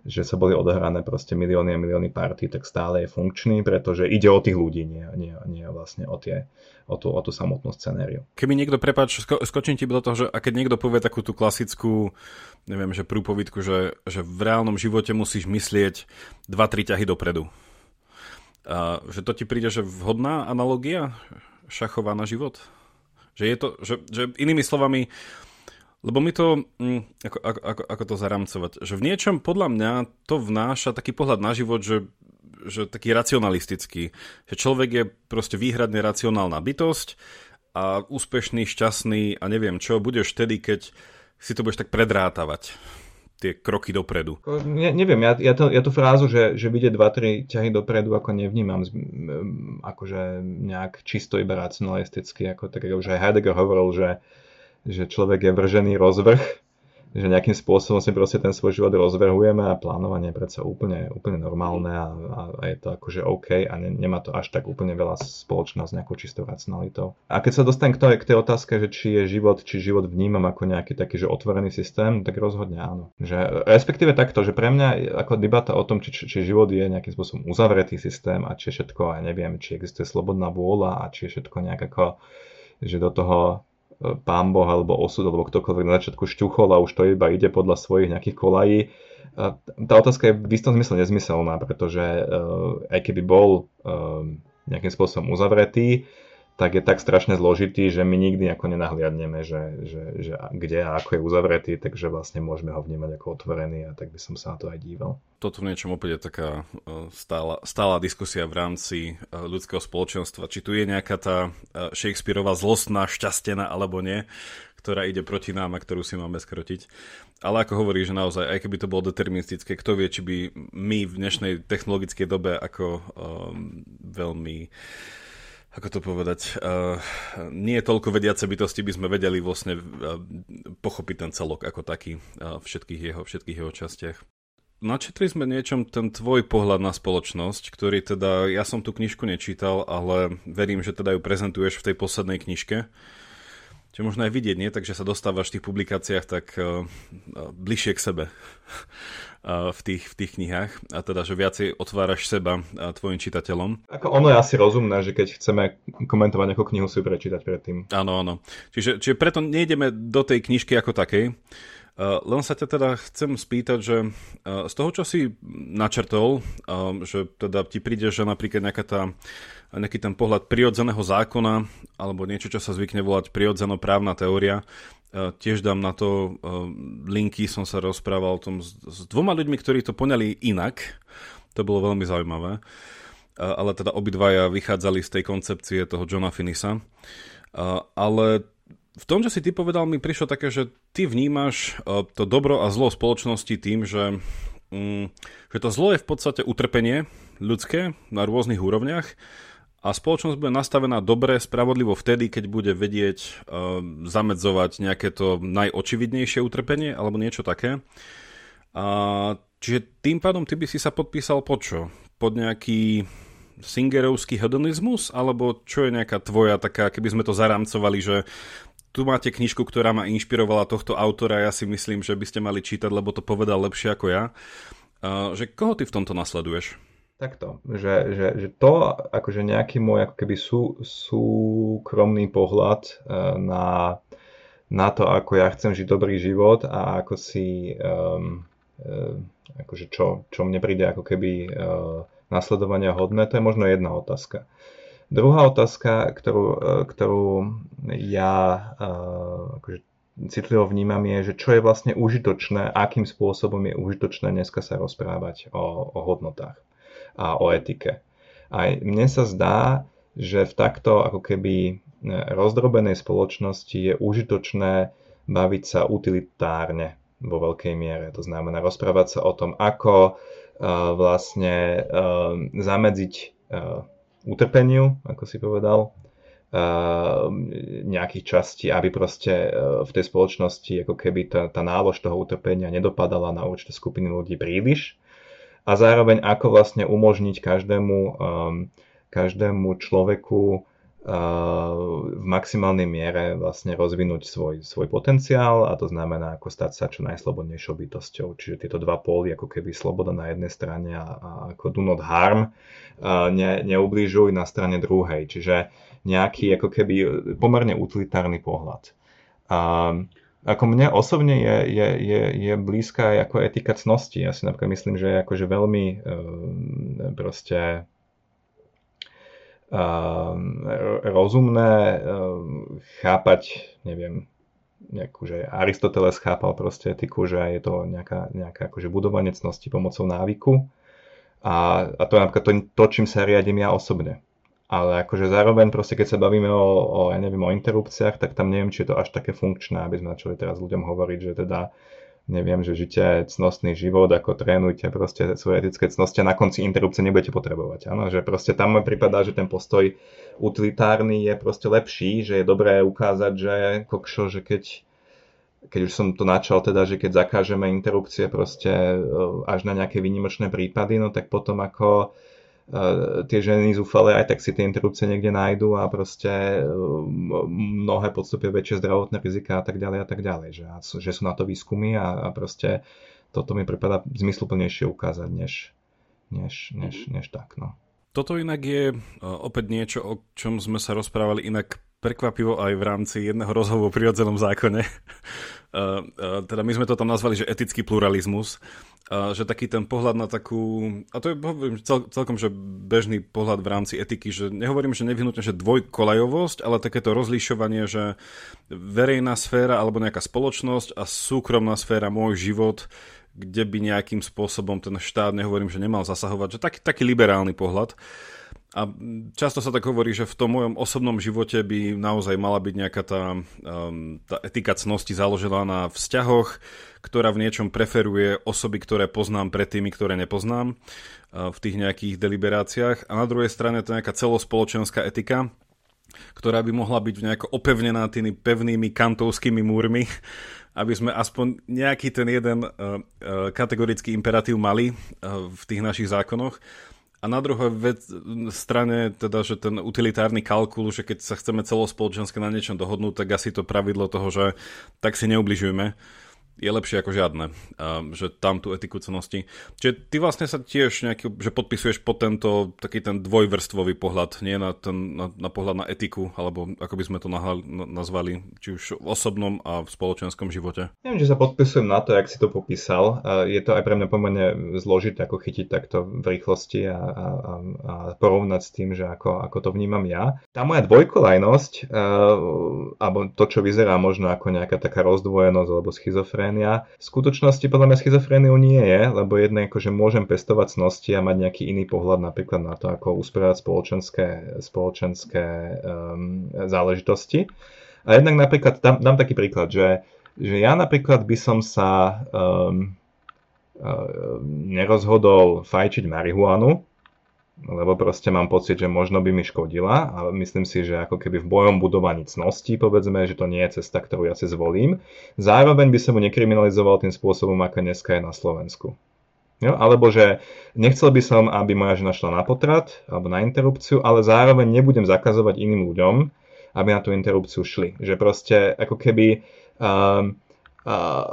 že sa boli odohrané proste milióny a milióny party, tak stále je funkčný, pretože ide o tých ľudí, nie, nie, nie vlastne o tie o tú, o tú samotnú scenériu. Keby niekto, prepáč, sko- skočím ti do toho, že a keď niekto povie takú tú klasickú, neviem, že prúpovidku, že, že v reálnom živote musíš myslieť 2-3 ťahy dopredu. A, že to ti príde, že vhodná analogia šachová na život? Že je to, že, že inými slovami, lebo mi to, hm, ako, ako, ako, ako to zaramcovať, že v niečom podľa mňa to vnáša taký pohľad na život, že že taký racionalistický. Že človek je proste výhradne racionálna bytosť a úspešný, šťastný a neviem čo, budeš vtedy, keď si to budeš tak predrátavať tie kroky dopredu. Ne, neviem, ja, ja, to, ja tú frázu, že, že vidie 2-3 ťahy dopredu, ako nevnímam akože nejak čisto iba racionalisticky, ako tak už aj Heidegger hovoril, že, že človek je vržený rozvrh že nejakým spôsobom si proste ten svoj život rozvrhujeme a plánovanie je predsa úplne, úplne normálne a, a je to akože OK a ne, nemá to až tak úplne veľa spoločná s nejakou čistou racionalitou. A keď sa dostanem k, tej, k tej otázke, že či je život, či život vnímam ako nejaký taký, že otvorený systém, tak rozhodne áno. Že, respektíve takto, že pre mňa ako debata o tom, či, či život je nejakým spôsobom uzavretý systém a či je všetko, ja neviem, či existuje slobodná vôľa a či je všetko nejak ako, že do toho pán Boh alebo osud alebo ktokoľvek na začiatku šťuchol a už to iba ide podľa svojich nejakých kolají. Tá otázka je v istom zmysle nezmyselná, pretože aj keby bol nejakým spôsobom uzavretý, tak je tak strašne zložitý, že my nikdy ako nenahliadneme, že, že, že kde a ako je uzavretý, takže vlastne môžeme ho vnímať ako otvorený a tak by som sa na to aj díval. Toto v niečom opäť je taká e, stála, stála diskusia v rámci e, ľudského spoločenstva. Či tu je nejaká tá e, Shakespeareová zlostná, šťastená alebo nie, ktorá ide proti nám a ktorú si máme skrotiť. Ale ako hovorí, že naozaj, aj keby to bolo deterministické, kto vie, či by my v dnešnej technologickej dobe ako um, veľmi ako to povedať, uh, nie toľko vediace bytosti, by sme vedeli vlastne uh, pochopiť ten celok ako taký uh, všetkých jeho, všetkých jeho častiach. Načetli sme niečom ten tvoj pohľad na spoločnosť, ktorý teda, ja som tú knižku nečítal, ale verím, že teda ju prezentuješ v tej poslednej knižke. Čo možno aj vidieť, nie? Takže sa dostávaš v tých publikáciách tak uh, bližšie k sebe v tých, v tých knihách a teda, že viacej otváraš seba tvojim čitateľom. Ako ono je asi rozumné, že keď chceme komentovať nejakú knihu, si ju prečítať predtým. Áno, áno. Čiže, čiže preto nejdeme do tej knižky ako takej. Len sa ťa teda chcem spýtať, že z toho, čo si načrtol, že teda ti príde, že napríklad nejaká tá, nejaký ten pohľad prirodzeného zákona alebo niečo, čo sa zvykne volať prirodzeno právna teória, tiež dám na to linky, som sa rozprával o tom s, s dvoma ľuďmi, ktorí to poňali inak. To bolo veľmi zaujímavé. Ale teda obidvaja vychádzali z tej koncepcie toho Johna Finisa. Ale v tom, čo si ty povedal, mi prišlo také, že ty vnímaš to dobro a zlo spoločnosti tým, že, mm, že to zlo je v podstate utrpenie ľudské na rôznych úrovniach a spoločnosť bude nastavená dobre, spravodlivo vtedy, keď bude vedieť uh, zamedzovať nejaké to najočividnejšie utrpenie alebo niečo také. A, čiže tým pádom ty by si sa podpísal pod čo? Pod nejaký singerovský hedonizmus? Alebo čo je nejaká tvoja taká, keby sme to zaramcovali, že tu máte knižku, ktorá ma inšpirovala tohto autora, ja si myslím, že by ste mali čítať, lebo to povedal lepšie ako ja. Uh, že koho ty v tomto nasleduješ? Takto, že, že, že to akože nejaký môj ako keby sú, súkromný pohľad e, na, na to, ako ja chcem žiť dobrý život a ako si um, akože čo, čo mne príde ako keby uh, nasledovania hodné, to je možno jedna otázka. Druhá otázka, ktorú, ktorú ja uh, akože citlivo vnímam je, že čo je vlastne užitočné, akým spôsobom je užitočné dneska sa rozprávať o, o hodnotách a o etike. A mne sa zdá, že v takto ako keby e, rozdrobenej spoločnosti je užitočné baviť sa utilitárne vo veľkej miere. To znamená rozprávať sa o tom, ako uh, vlastne uh, zamedziť uh, utrpeniu, ako si povedal, nejakých častí, aby proste v tej spoločnosti ako keby tá, tá nálož toho utrpenia nedopadala na určité skupiny ľudí príliš a zároveň ako vlastne umožniť každému, um, každému človeku uh, v maximálnej miere vlastne rozvinúť svoj, svoj potenciál a to znamená ako stať sa čo najslobodnejšou bytosťou. Čiže tieto dva póly, ako keby sloboda na jednej strane a, a ako do not harm, uh, ne, neublížuj na strane druhej. Čiže nejaký ako keby pomerne utilitárny pohľad. Um, ako mne osobne je, je, je, je blízka aj ako etika cnosti. Ja si napríklad myslím, že je akože veľmi uh, proste uh, rozumné uh, chápať, neviem, nejakú, že Aristoteles chápal proste etiku, že je to nejaká, nejaká akože budovanie cnosti pomocou návyku. A, a to je napríklad to, to, čím sa riadím ja osobne ale akože zároveň proste keď sa bavíme o, o, ja neviem, o interrupciách, tak tam neviem, či je to až také funkčné, aby sme začali teraz ľuďom hovoriť, že teda neviem, že žite cnostný život, ako trénujte proste svoje etické cnosti a na konci interrupcie nebudete potrebovať. Áno, že proste tam mi prípada, že ten postoj utilitárny je proste lepší, že je dobré ukázať, že kokšo, že keď keď už som to načal teda, že keď zakážeme interrupcie proste e, až na nejaké výnimočné prípady, no tak potom ako tie ženy zúfale aj tak si tie interrupcie niekde nájdu a proste mnohé podstupia väčšie zdravotné rizika a tak ďalej a tak ďalej. Že, že sú na to výskumy a, a proste toto mi pripada zmysluplnejšie ukázať, než, než, než, než tak. No. Toto inak je opäť niečo, o čom sme sa rozprávali inak prekvapivo aj v rámci jedného rozhovoru o prirodzenom zákone. Teda my sme to tam nazvali, že etický pluralizmus a že taký ten pohľad na takú, a to je cel, celkom že bežný pohľad v rámci etiky, že nehovorím, že nevyhnutne, že dvojkolajovosť, ale takéto rozlišovanie, že verejná sféra alebo nejaká spoločnosť a súkromná sféra, môj život, kde by nejakým spôsobom ten štát, nehovorím, že nemal zasahovať, že taký, taký liberálny pohľad. A často sa tak hovorí, že v tom mojom osobnom živote by naozaj mala byť nejaká tá, um, tá etika cnosti založená na vzťahoch, ktorá v niečom preferuje osoby, ktoré poznám pred tými, ktoré nepoznám uh, v tých nejakých deliberáciách. A na druhej strane to je nejaká celospoločenská etika, ktorá by mohla byť nejako opevnená tými pevnými kantovskými múrmi, aby sme aspoň nejaký ten jeden uh, uh, kategorický imperatív mali v tých našich zákonoch. A na druhej vec, strane, teda, že ten utilitárny kalkul, že keď sa chceme celospoločensky na niečom dohodnúť, tak asi to pravidlo toho, že tak si neubližujeme, je lepšie ako žiadne, že tam tú etiku cenosti. Čiže ty vlastne sa tiež nejaký, že podpisuješ pod tento taký ten dvojvrstvový pohľad, nie na, ten, na, na pohľad na etiku, alebo ako by sme to nahali, nazvali, či už v osobnom a v spoločenskom živote. Neviem, že sa podpisujem na to, jak si to popísal. Je to aj pre mňa pomerne zložité, ako chytiť takto v rýchlosti a, a, a porovnať s tým, že ako, ako to vnímam ja. Tá moja dvojkolajnosť, alebo to, čo vyzerá možno ako nejaká taká rozdvojenosť alebo schizofrénia, schizofrénia. V skutočnosti podľa mňa schizofréniu nie je, lebo jedné že môžem pestovať cnosti a mať nejaký iný pohľad napríklad na to, ako usporiadať spoločenské, spoločenské um, záležitosti. A jednak napríklad, dám, dám taký príklad, že, že ja napríklad by som sa um, nerozhodol fajčiť marihuanu, lebo proste mám pocit, že možno by mi škodila a myslím si, že ako keby v bojom budovaní cností, povedzme, že to nie je cesta, ktorú ja si zvolím. Zároveň by som mu nekriminalizoval tým spôsobom, ako dneska je na Slovensku. Jo? Alebo že nechcel by som, aby moja žena šla na potrat alebo na interrupciu, ale zároveň nebudem zakazovať iným ľuďom, aby na tú interrupciu šli. Že proste ako keby uh, uh,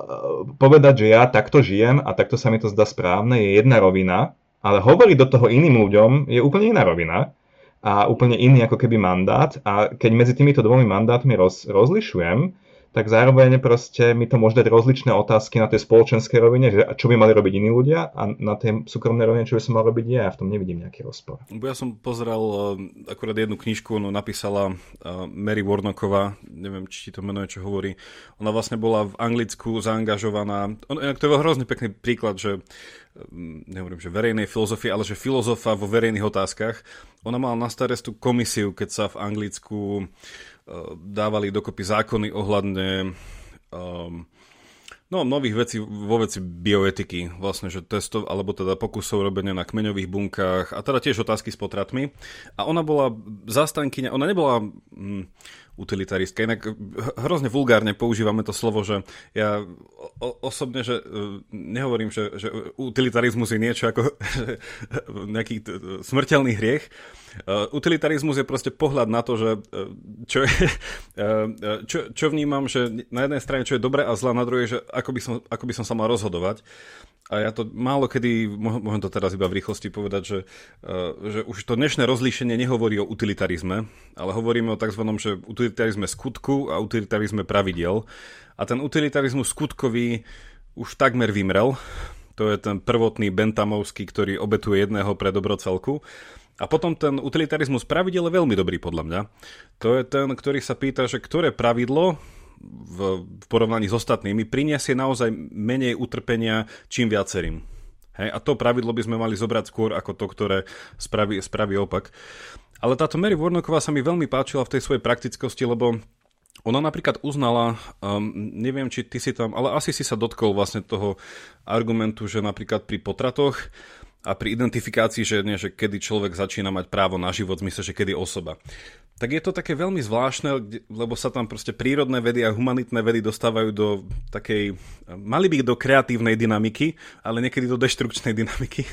povedať, že ja takto žijem a takto sa mi to zdá správne, je jedna rovina, ale hovoriť do toho iným ľuďom je úplne iná rovina a úplne iný ako keby mandát. A keď medzi týmito dvomi mandátmi roz, rozlišujem, tak zároveň proste mi to môže dať rozličné otázky na tej spoločenskej rovine, že čo by mali robiť iní ľudia a na tej súkromnej rovine, čo by som mal robiť ja. Ja v tom nevidím nejaký rozpor. Ja som pozeral uh, akurát jednu knižku, no napísala uh, Mary Warnocková, neviem, či ti to meno čo hovorí. Ona vlastne bola v Anglicku zaangažovaná. On, to je hrozný pekný príklad, že nehovorím, že verejnej filozofie, ale že filozofa vo verejných otázkach. Ona mala na starostu komisiu, keď sa v Anglicku dávali dokopy zákony ohľadne um, no, nových vecí vo veci bioetiky, vlastne, že testov, alebo teda pokusov robenia na kmeňových bunkách a teda tiež otázky s potratmi. A ona bola zastankyňa, ona nebola hm, utilitaristka, inak hrozne vulgárne používame to slovo, že ja o, osobne, že e, nehovorím, že, že utilitarizmus je niečo ako nejaký smrteľný hriech, utilitarizmus je proste pohľad na to, že čo, je, čo, čo vnímam, že na jednej strane čo je dobré a zlé, na druhej, že ako by, som, ako by som sa mal rozhodovať. A ja to málo kedy, môžem to teraz iba v rýchlosti povedať, že, že už to dnešné rozlíšenie nehovorí o utilitarizme, ale hovoríme o tzv. Že utilitarizme skutku a utilitarizme pravidel. A ten utilitarizmus skutkový už takmer vymrel. To je ten prvotný Bentamovský, ktorý obetuje jedného pre dobro celku. A potom ten utilitarizmus pravidel je veľmi dobrý podľa mňa. To je ten, ktorý sa pýta, že ktoré pravidlo v, v porovnaní s ostatnými priniesie naozaj menej utrpenia čím viacerým. Hej, a to pravidlo by sme mali zobrať skôr ako to, ktoré spraví, spraví opak. Ale táto Mary Warnocková sa mi veľmi páčila v tej svojej praktickosti, lebo ona napríklad uznala, um, neviem, či ty si tam, ale asi si sa dotkol vlastne toho argumentu, že napríklad pri potratoch a pri identifikácii, že, nie, že kedy človek začína mať právo na život, zmysle, že kedy osoba. Tak je to také veľmi zvláštne, lebo sa tam proste prírodné vedy a humanitné vedy dostávajú do takej, mali by do kreatívnej dynamiky, ale niekedy do deštrukčnej dynamiky.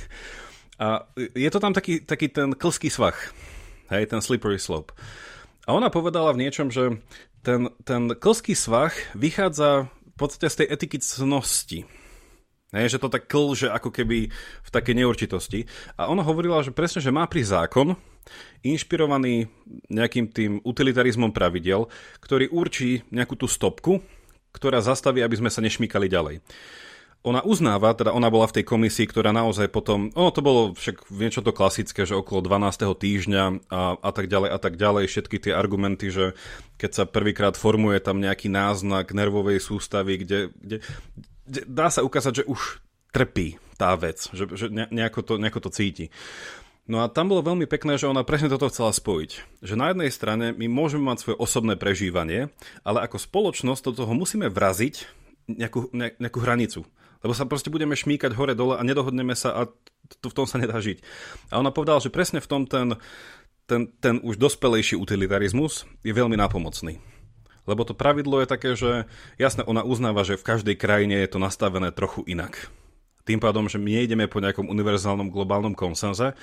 A je to tam taký, taký ten klský svach, hej, ten slippery slope. A ona povedala v niečom, že ten, ten klský svach vychádza v podstate z tej etiky cnosti. Hej, že to tak klže ako keby v takej neurčitosti. A ona hovorila, že presne, že má pri zákon, inšpirovaný nejakým tým utilitarizmom pravidel, ktorý určí nejakú tú stopku, ktorá zastaví, aby sme sa nešmykali ďalej. Ona uznáva, teda ona bola v tej komisii, ktorá naozaj potom, ono to bolo však niečo to klasické, že okolo 12. týždňa a, a tak ďalej a tak ďalej, všetky tie argumenty, že keď sa prvýkrát formuje tam nejaký náznak nervovej sústavy, kde, kde dá sa ukázať, že už trpí tá vec, že, že nejako, to, nejako to cíti. No a tam bolo veľmi pekné, že ona presne toto chcela spojiť. Že na jednej strane my môžeme mať svoje osobné prežívanie, ale ako spoločnosť do toho musíme vraziť nejakú, ne, nejakú hranicu. Lebo sa proste budeme šmíkať hore-dole a nedohodneme sa a to, v tom sa nedá žiť. A ona povedala, že presne v tom ten, ten, ten už dospelejší utilitarizmus je veľmi nápomocný. Lebo to pravidlo je také, že jasne, ona uznáva, že v každej krajine je to nastavené trochu inak. Tým pádom, že my nejdeme po nejakom univerzálnom globálnom konsenze,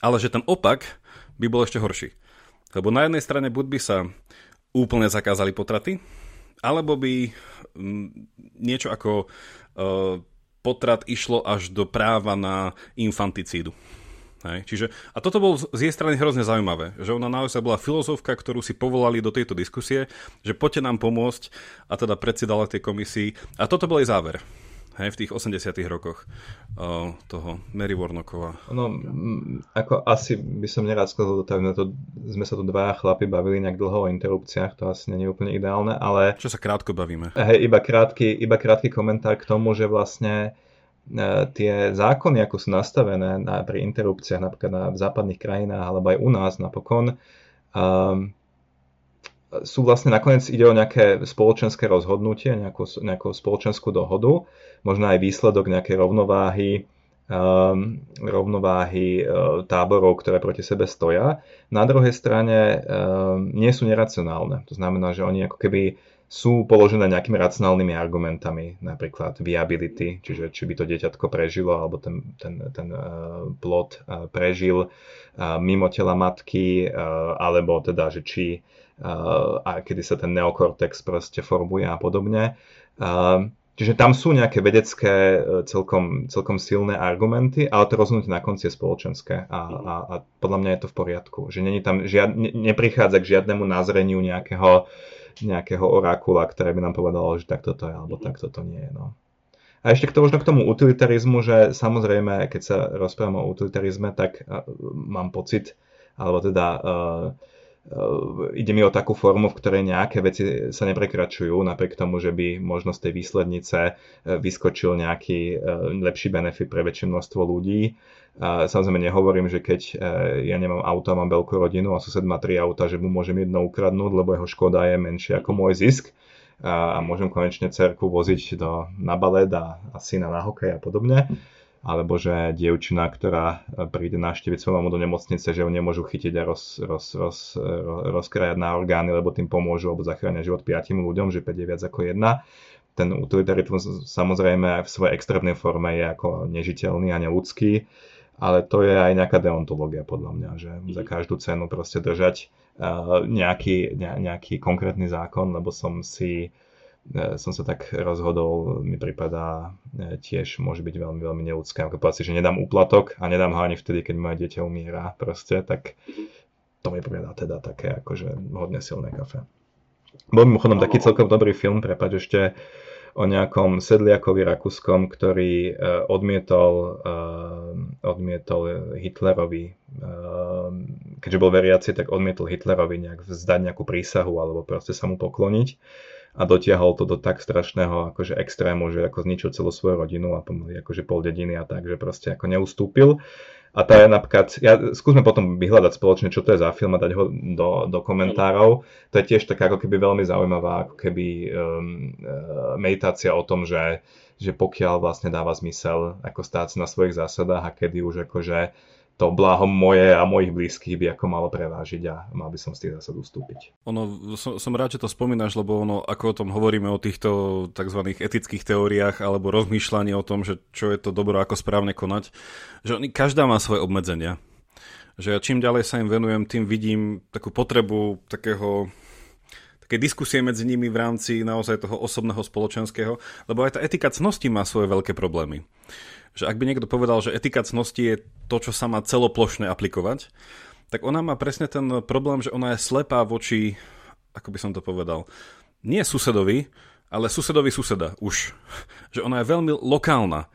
ale že ten opak by bol ešte horší. Lebo na jednej strane buď by sa úplne zakázali potraty, alebo by mm, niečo ako uh, potrat išlo až do práva na infanticídu. Hej. Čiže, a toto bolo z jej strany hrozne zaujímavé, že ona naozaj bola filozofka, ktorú si povolali do tejto diskusie, že poďte nám pomôcť a teda predsedala tej komisii. A toto bol jej záver hej, v tých 80 rokoch uh, toho Mary Warnockova. No, ako asi by som nerád skladol tak, to, sme sa tu dvaja chlapi bavili nejak dlho o interrupciách, to asi nie je úplne ideálne, ale... Čo sa krátko bavíme. Hej, iba krátky, iba krátky komentár k tomu, že vlastne e, tie zákony, ako sú nastavené na, pri interrupciách, napríklad na, v západných krajinách, alebo aj u nás napokon, um, sú vlastne nakoniec ide o nejaké spoločenské rozhodnutie, nejakú, nejakú spoločenskú dohodu, možno aj výsledok nejakej rovnováhy, um, rovnováhy uh, táborov, ktoré proti sebe stoja. Na druhej strane um, nie sú neracionálne. To znamená, že oni ako keby sú položené nejakými racionálnymi argumentami, napríklad viability, čiže či by to dieťatko prežilo, alebo ten, ten, ten uh, plod uh, prežil uh, mimo tela matky, uh, alebo teda, že či a kedy sa ten neokortex proste formuje a podobne. Čiže tam sú nejaké vedecké e, celkom, celkom silné argumenty, ale to rozhodnutie na konci je spoločenské a, a, a podľa mňa je to v poriadku. Že není tam žiad, ne, neprichádza k žiadnemu názreniu nejakého, nejakého orákula, ktoré by nám povedalo, že takto to je alebo takto to nie je. No. A ešte k to, možno k tomu utilitarizmu, že samozrejme, keď sa rozprávame o utilitarizme, tak uh, mám pocit, alebo teda uh, ide mi o takú formu, v ktorej nejaké veci sa neprekračujú, napriek tomu, že by možno z tej výslednice eh, vyskočil nejaký eh, lepší benefit pre väčšie množstvo ľudí. Samozrejme nehovorím, že keď ja nemám auto a mám veľkú rodinu a sused má tri auta, že mu môžem jedno ukradnúť, lebo jeho škoda je menšia ako môj zisk a môžem konečne cerku voziť do, na balet a, a syna na hokej a podobne alebo že dievčina, ktorá príde navštíviť svoju mamu do nemocnice, že ju nemôžu chytiť a roz, roz, roz, rozkrajať na orgány, lebo tým pomôžu alebo zachránia život piatim ľuďom, že 5 je viac ako jedna. Ten utilitarizmus samozrejme v svojej extrémnej forme je ako nežiteľný a neludský, ale to je aj nejaká deontológia podľa mňa, že za každú cenu proste držať uh, nejaký, ne, nejaký konkrétny zákon, lebo som si E, som sa tak rozhodol, mi pripadá e, tiež môže byť veľmi, veľmi neľudské. Ako povedať si, že nedám úplatok a nedám ho ani vtedy, keď moje dieťa umiera proste, tak to mi pripadá teda také akože hodne silné kafe. Bol mimochodom taký celkom dobrý film, prepáč ešte o nejakom sedliakovi rakúskom, ktorý uh, odmietol, odmietol Hitlerovi, keďže bol veriaci, tak odmietol Hitlerovi nejak vzdať nejakú prísahu alebo proste sa mu pokloniť a dotiahol to do tak strašného akože extrému, že ako zničil celú svoju rodinu a pomaly akože pol dediny a tak, že proste ako neustúpil. A to je napríklad, ja, skúsme potom vyhľadať spoločne, čo to je za film a dať ho do, do komentárov. To je tiež taká ako keby veľmi zaujímavá ako keby um, uh, meditácia o tom, že, že pokiaľ vlastne dáva zmysel ako stáť na svojich zásadách a kedy už akože to blaho moje a mojich blízkych by ako malo prevážiť a mal by som z tých zásad ustúpiť. Ono, som, som rád, že to spomínaš, lebo ono, ako o tom hovoríme o týchto tzv. etických teóriách alebo rozmýšľaní o tom, že čo je to dobro, ako správne konať, že oni, každá má svoje obmedzenia. Že ja čím ďalej sa im venujem, tým vidím takú potrebu takého také diskusie medzi nimi v rámci naozaj toho osobného spoločenského, lebo aj tá etika cnosti má svoje veľké problémy že ak by niekto povedal, že etika cnosti je to, čo sa má celoplošne aplikovať, tak ona má presne ten problém, že ona je slepá voči, ako by som to povedal, nie susedovi, ale susedovi suseda už. Že ona je veľmi lokálna.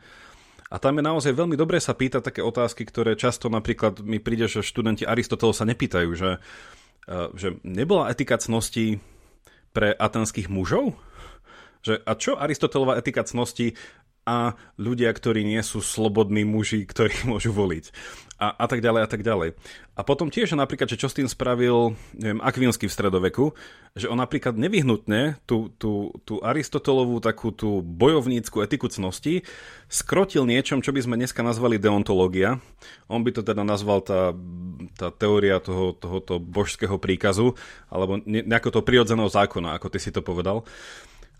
A tam je naozaj veľmi dobré sa pýtať také otázky, ktoré často napríklad mi príde, že študenti Aristotelov sa nepýtajú, že, e, že nebola etika cnosti pre atenských mužov? Že, a čo Aristotelová etika cnosti a ľudia, ktorí nie sú slobodní muži, ktorí môžu voliť. A, a tak ďalej, a tak ďalej. A potom tiež napríklad, že čo s tým spravil, neviem, Akvinsky v stredoveku, že on napríklad nevyhnutne tú, tú, tú Aristotelovú takú tú bojovnícku etiku cnosti skrotil niečom, čo by sme dneska nazvali deontológia. On by to teda nazval tá, tá teória toho, tohoto božského príkazu, alebo nejako to prirodzeného zákona, ako ty si to povedal.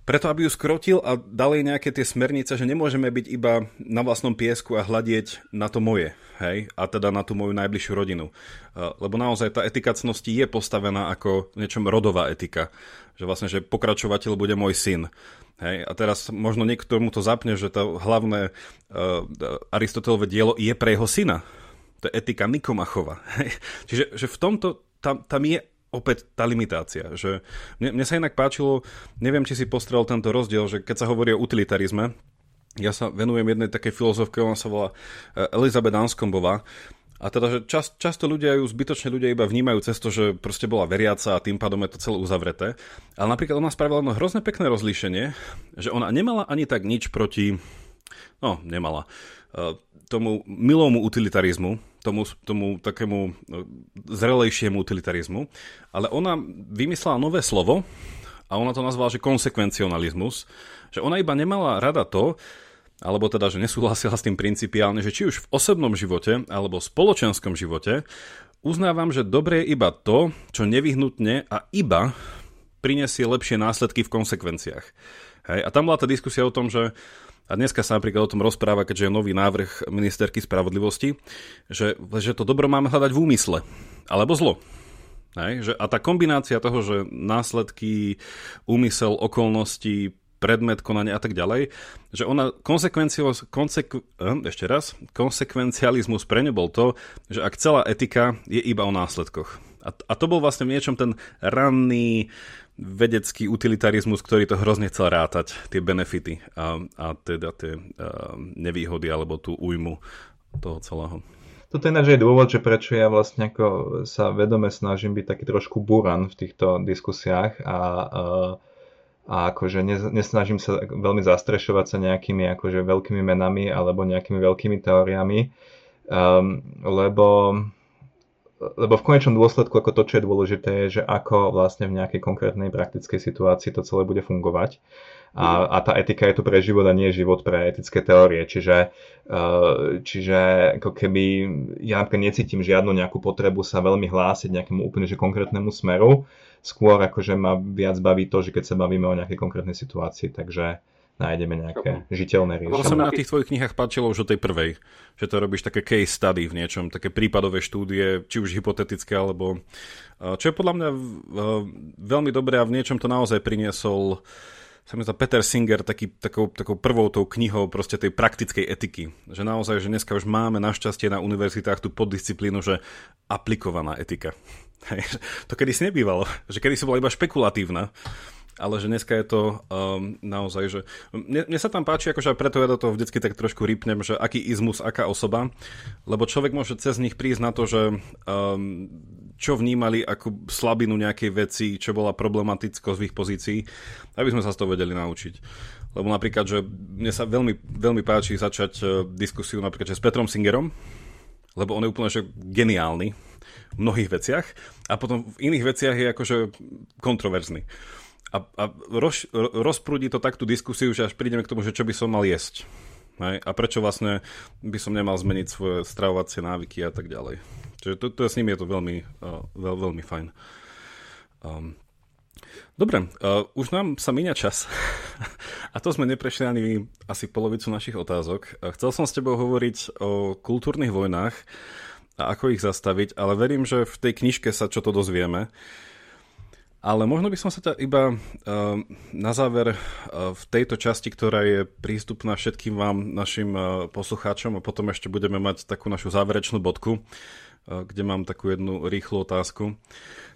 Preto, aby ju skrotil a dal jej nejaké tie smernice, že nemôžeme byť iba na vlastnom piesku a hľadieť na to moje, hej, a teda na tú moju najbližšiu rodinu. Lebo naozaj tá etika cnosti je postavená ako niečom rodová etika. Že vlastne, že pokračovateľ bude môj syn. Hej, a teraz možno niekto mu to zapne, že to hlavné uh, Aristotelové dielo je pre jeho syna. To je etika Nikomachova. Hej. Čiže že v tomto tam, tam je opäť tá limitácia. Že mne, mne sa inak páčilo, neviem, či si postrel tento rozdiel, že keď sa hovorí o utilitarizme, ja sa venujem jednej takej filozofke, ona sa volá e, Elizabeth Anskombová, a teda, že čas, často ľudia ju, zbytočne ľudia iba vnímajú cez to, že proste bola veriaca a tým pádom je to celé uzavreté. Ale napríklad ona spravila jedno hrozné pekné rozlíšenie, že ona nemala ani tak nič proti, no nemala, e, tomu milomu utilitarizmu, tomu, tomu takému no, zrelejšiemu utilitarizmu, ale ona vymyslela nové slovo a ona to nazvala, že konsekvencionalizmus, že ona iba nemala rada to, alebo teda, že nesúhlasila s tým principiálne, že či už v osobnom živote alebo v spoločenskom živote uznávam, že dobre je iba to, čo nevyhnutne a iba prinesie lepšie následky v konsekvenciách. Hej? A tam bola tá diskusia o tom, že a dneska sa napríklad o tom rozpráva, keďže je nový návrh ministerky spravodlivosti, že, že to dobro máme hľadať v úmysle, alebo zlo. Hej, že, a tá kombinácia toho, že následky, úmysel, okolnosti, predmet, konania a tak ďalej, že ona konsekvenci- eh, ešte raz, konsekvencializmus pre ňu bol to, že ak celá etika je iba o následkoch. A, a to bol vlastne v niečom ten ranný vedecký utilitarizmus, ktorý to hrozne chcel rátať, tie benefity a, a teda tie a, nevýhody alebo tú újmu toho celého. Toto je je dôvod, že prečo ja vlastne ako sa vedome snažím byť taký trošku buran v týchto diskusiách a, a, a akože nesnažím sa veľmi zastrešovať sa nejakými akože veľkými menami alebo nejakými veľkými teóriami, um, lebo lebo v konečnom dôsledku ako to, čo je dôležité, je, že ako vlastne v nejakej konkrétnej praktickej situácii to celé bude fungovať. A, a tá etika je tu pre život a nie život pre etické teórie. Čiže, uh, čiže ako keby ja napríklad necítim žiadnu nejakú potrebu sa veľmi hlásiť nejakému úplne že konkrétnemu smeru. Skôr akože ma viac baví to, že keď sa bavíme o nejakej konkrétnej situácii. Takže nájdeme nejaké žiteľné riešenie. To sa mi na tých tvojich knihách páčilo už o tej prvej, že to robíš také case study v niečom, také prípadové štúdie, či už hypotetické, alebo čo je podľa mňa veľmi dobré a v niečom to naozaj priniesol sa mi Peter Singer taký, takou, takou prvou tou knihou proste tej praktickej etiky. Že naozaj, že dneska už máme našťastie na univerzitách tú poddisciplínu, že aplikovaná etika. to kedy si nebývalo, že kedy si bola iba špekulatívna ale že dneska je to um, naozaj, že mne, mne sa tam páči, akože preto ja do toho vždycky tak trošku rýpnem, že aký izmus, aká osoba, lebo človek môže cez nich prísť na to, že um, čo vnímali ako slabinu nejakej veci, čo bola problematicko z ich pozícií, aby sme sa z toho vedeli naučiť. Lebo napríklad, že mne sa veľmi, veľmi páči začať uh, diskusiu napríklad že s Petrom Singerom, lebo on je úplne že geniálny v mnohých veciach a potom v iných veciach je akože kontroverzný a, a roz, rozprúdi to takú diskusiu, že až prídeme k tomu, že čo by som mal jesť. Hej? A prečo vlastne by som nemal zmeniť svoje stravovacie návyky a tak ďalej. Čiže to, to, s ním je to veľmi, uh, veľ, veľmi fajn. Um, Dobre, uh, už nám sa míňa čas a to sme neprešli ani asi polovicu našich otázok. Chcel som s tebou hovoriť o kultúrnych vojnách a ako ich zastaviť, ale verím, že v tej knižke sa čo to dozvieme. Ale možno by som sa ťa iba uh, na záver uh, v tejto časti, ktorá je prístupná všetkým vám, našim uh, poslucháčom a potom ešte budeme mať takú našu záverečnú bodku, uh, kde mám takú jednu rýchlu otázku.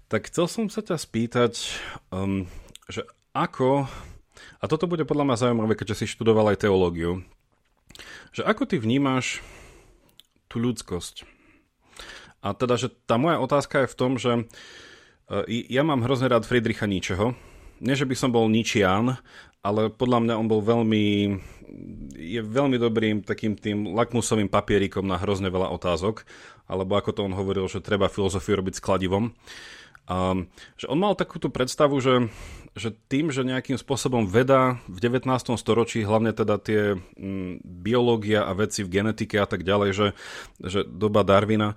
Tak chcel som sa ťa spýtať, um, že ako, a toto bude podľa mňa zaujímavé, keďže si študoval aj teológiu, že ako ty vnímaš tú ľudskosť? A teda, že tá moja otázka je v tom, že E, ja mám hrozne rád Friedricha Nietzscheho. Nie, že by som bol Nietzschean, ale podľa mňa on bol veľmi, je veľmi dobrým takým tým lakmusovým papierikom na hrozne veľa otázok, alebo ako to on hovoril, že treba filozofiu robiť s kladivom. Um, že on mal takúto predstavu, že, že tým, že nejakým spôsobom veda v 19. storočí, hlavne teda tie mm, biológia a veci v genetike a tak ďalej, že, že doba Darwina,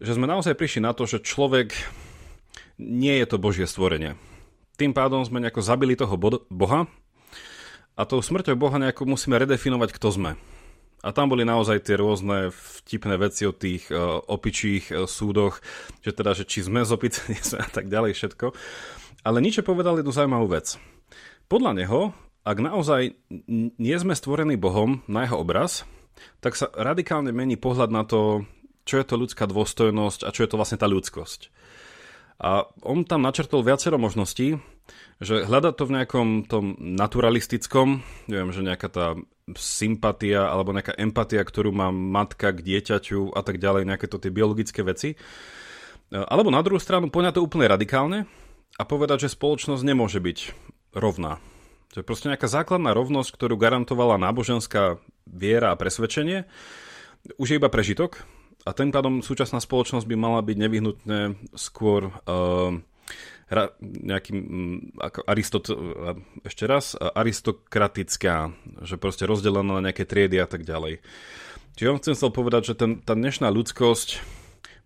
že sme naozaj prišli na to, že človek nie je to Božie stvorenie. Tým pádom sme nejako zabili toho Boha a tou smrťou Boha nejako musíme redefinovať, kto sme. A tam boli naozaj tie rôzne vtipné veci o tých uh, opičích uh, súdoch, že teda, že či sme z opice, nie sme a tak ďalej všetko. Ale Nietzsche povedal jednu zaujímavú vec. Podľa neho, ak naozaj nie sme stvorení Bohom na jeho obraz, tak sa radikálne mení pohľad na to, čo je to ľudská dôstojnosť a čo je to vlastne tá ľudskosť. A on tam načrtol viacero možností, že hľadať to v nejakom tom naturalistickom, neviem, že nejaká tá sympatia alebo nejaká empatia, ktorú má matka k dieťaťu a tak ďalej, nejaké to tie biologické veci. Alebo na druhú stranu poňať to úplne radikálne a povedať, že spoločnosť nemôže byť rovná. To je proste nejaká základná rovnosť, ktorú garantovala náboženská viera a presvedčenie. Už je iba prežitok a tým pádom súčasná spoločnosť by mala byť nevyhnutne skôr uh, nejakým, mm, ako Aristot, ešte raz, aristokratická, že proste rozdelená na nejaké triedy a tak ďalej. Čiže on chcem chcel povedať, že ten, tá dnešná ľudskosť,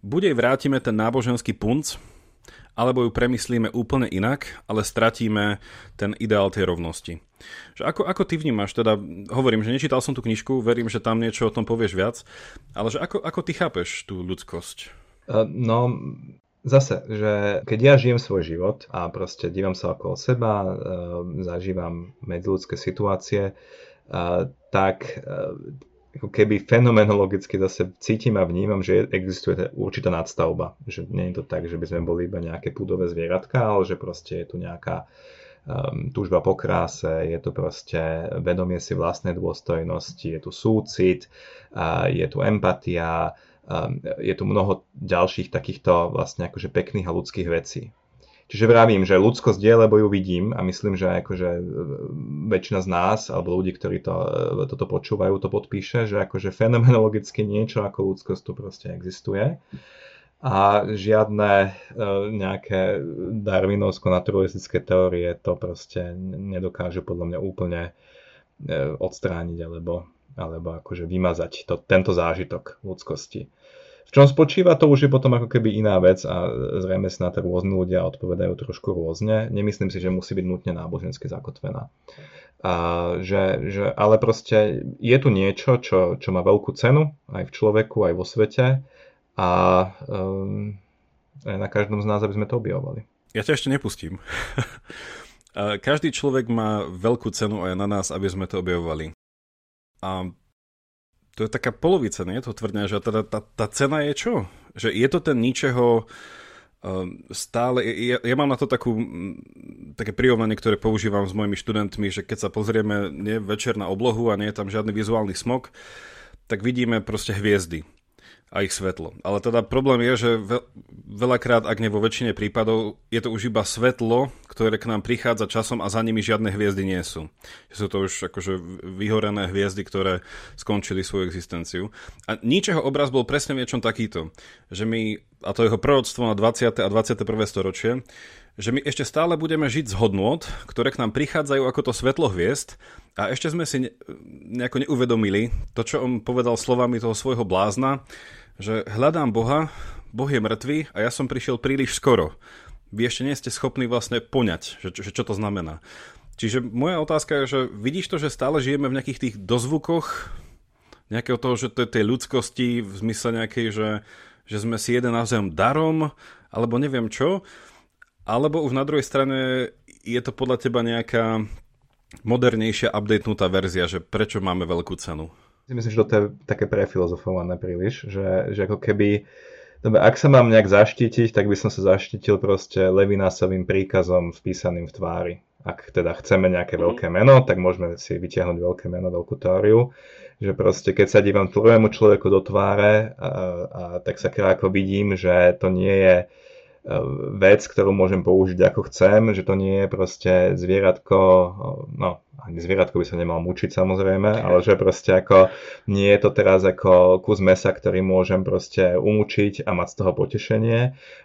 buď jej vrátime ten náboženský punc, alebo ju premyslíme úplne inak, ale stratíme ten ideál tej rovnosti. Že ako, ako ty vnímaš, teda hovorím, že nečítal som tú knižku, verím, že tam niečo o tom povieš viac, ale že ako, ako ty chápeš tú ľudskosť? No, Zase, že keď ja žijem svoj život a proste dívam sa okolo seba, e, zažívam medziludské situácie, e, tak e, ako keby fenomenologicky zase cítim a vnímam, že existuje určitá nadstavba. Že nie je to tak, že by sme boli iba nejaké púdové zvieratka, ale že proste je tu nejaká um, túžba po kráse, je tu proste vedomie si vlastnej dôstojnosti, je tu súcit, uh, je tu empatia, Ehm, je tu mnoho ďalších takýchto vlastne akože pekných a ľudských vecí. Čiže vravím, že ľudskosť je, lebo ju vidím a myslím, že akože e, väčšina z nás, alebo ľudí, ktorí to, e, toto počúvajú, to podpíše, že akože fenomenologicky niečo ako ľudskosť tu proste existuje. A žiadne e, nejaké darwinovsko-naturalistické teórie to proste nedokážu podľa mňa úplne odstrániť alebo alebo akože vymazať to, tento zážitok ľudskosti. V čom spočíva, to už je potom ako keby iná vec a zrejme si na to rôzni ľudia odpovedajú trošku rôzne. Nemyslím si, že musí byť nutne nábožensky zakotvená. A že, že, ale proste je tu niečo, čo, čo má veľkú cenu aj v človeku, aj vo svete a um, na každom z nás, aby sme to objavovali. Ja ťa ešte nepustím. Každý človek má veľkú cenu aj na nás, aby sme to objavovali. A to je taká polovica, nie? To tvrdňa, že teda tá, tá cena je čo? Že je to ten ničeho um, stále, ja, ja mám na to takú, také prirovnanie, ktoré používam s mojimi študentmi, že keď sa pozrieme nie večer na oblohu a nie je tam žiadny vizuálny smog, tak vidíme proste hviezdy a ich svetlo. Ale teda problém je, že veľakrát, ak nie vo väčšine prípadov, je to už iba svetlo, ktoré k nám prichádza časom a za nimi žiadne hviezdy nie sú. Sú to už akože vyhorené hviezdy, ktoré skončili svoju existenciu. A ničeho obraz bol presne v niečom takýto, že my, a to jeho proroctvo na 20. a 21. storočie, že my ešte stále budeme žiť z hodnot, ktoré k nám prichádzajú ako to svetlo hviezd a ešte sme si nejako neuvedomili to, čo on povedal slovami toho svojho blázna, že hľadám Boha, Boh je mŕtvý a ja som prišiel príliš skoro. Vy ešte nie ste schopní vlastne poňať, že, že čo to znamená. Čiže moja otázka je, že vidíš to, že stále žijeme v nejakých tých dozvukoch, nejakého toho, že to je tej ľudskosti v zmysle nejakej, že, že sme si jeden navzájom darom, alebo neviem čo, alebo už na druhej strane je to podľa teba nejaká modernejšia, updatenutá verzia, že prečo máme veľkú cenu? Myslím, že to je také prefilozofované príliš, že, že ako keby Dobre, ak sa mám nejak zaštítiť, tak by som sa zaštítil proste Levinasovým príkazom vpísaným v tvári. Ak teda chceme nejaké mm. veľké meno, tak môžeme si vytiahnuť veľké meno, veľkú teóriu. Že proste keď sa dívam druhému človeku do tváre, a, a tak sa krátko vidím, že to nie je vec, ktorú môžem použiť ako chcem, že to nie je proste zvieratko, no ani zvieratko by sa nemal mučiť samozrejme, ale že proste ako nie je to teraz ako kus mesa, ktorý môžem proste umúčiť a mať z toho potešenie,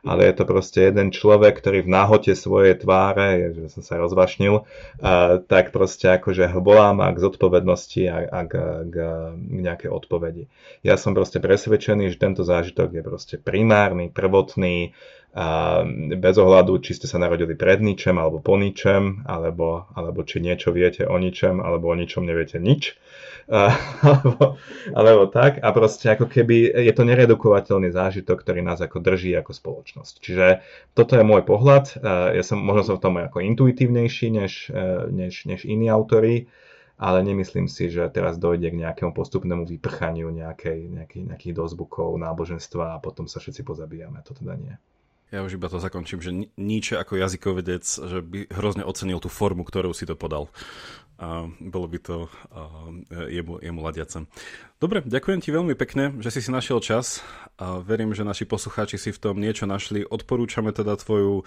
ale je to proste jeden človek, ktorý v náhote svojej tváre, že som sa rozvašnil, tak proste akože volá ma k zodpovednosti a, a k, k, k nejakej odpovedi. Ja som proste presvedčený, že tento zážitok je proste primárny, prvotný, bez ohľadu, či ste sa narodili pred ničem alebo po ničem, alebo, alebo či niečo viete o ničem, alebo o ničom neviete nič, a, alebo, alebo tak. A proste ako keby je to neredukovateľný zážitok, ktorý nás ako drží ako spoločnosť. Čiže toto je môj pohľad. Ja som možno som v tom ako intuitívnejší než, než, než iní autory, ale nemyslím si, že teraz dojde k nejakému postupnému vyprchaniu nejakej, nejakých, nejakých dozvukov náboženstva a potom sa všetci pozabíjame. To teda nie. Ja už iba to zakončím, že Nietzsche ako jazykovedec, že by hrozne ocenil tú formu, ktorou si to podal. A bolo by to jemu, jemu ladiace. Dobre, ďakujem ti veľmi pekne, že si si našiel čas a verím, že naši poslucháči si v tom niečo našli. Odporúčame teda tvoju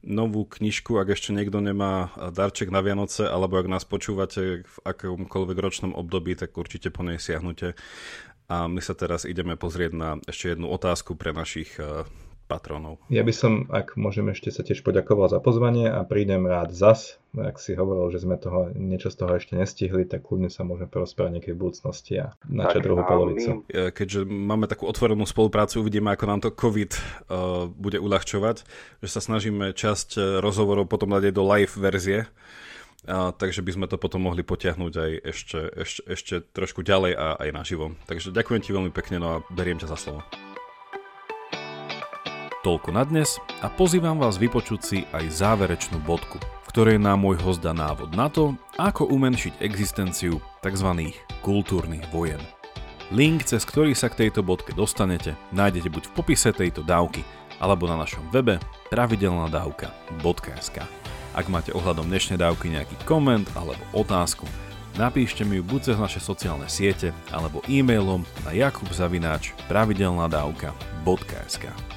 novú knižku, ak ešte niekto nemá darček na Vianoce, alebo ak nás počúvate v akomkoľvek ročnom období, tak určite po nej siahnute. A my sa teraz ideme pozrieť na ešte jednu otázku pre našich patronov. Ja by som, ak môžem ešte sa tiež poďakoval za pozvanie a prídem rád zas. Ak si hovoril, že sme toho, niečo z toho ešte nestihli, tak kľudne sa môžeme porozprávať v budúcnosti a načať druhú polovicu. Keďže máme takú otvorenú spoluprácu, uvidíme, ako nám to COVID uh, bude uľahčovať, že sa snažíme časť uh, rozhovorov potom dať aj do live verzie. A, takže by sme to potom mohli potiahnuť aj ešte, ešte, ešte trošku ďalej a aj naživo. Takže ďakujem ti veľmi pekne no a beriem ťa za slovo. Toľko na dnes a pozývam vás vypočuť si aj záverečnú bodku, v ktorej nám môj host dá návod na to, ako umenšiť existenciu tzv. kultúrnych vojen. Link, cez ktorý sa k tejto bodke dostanete, nájdete buď v popise tejto dávky, alebo na našom webe pravidelnadavka.sk. Ak máte ohľadom dnešnej dávky nejaký koment alebo otázku, napíšte mi ju buď cez naše sociálne siete alebo e-mailom na jakubzavináč pravidelnadavka.sk.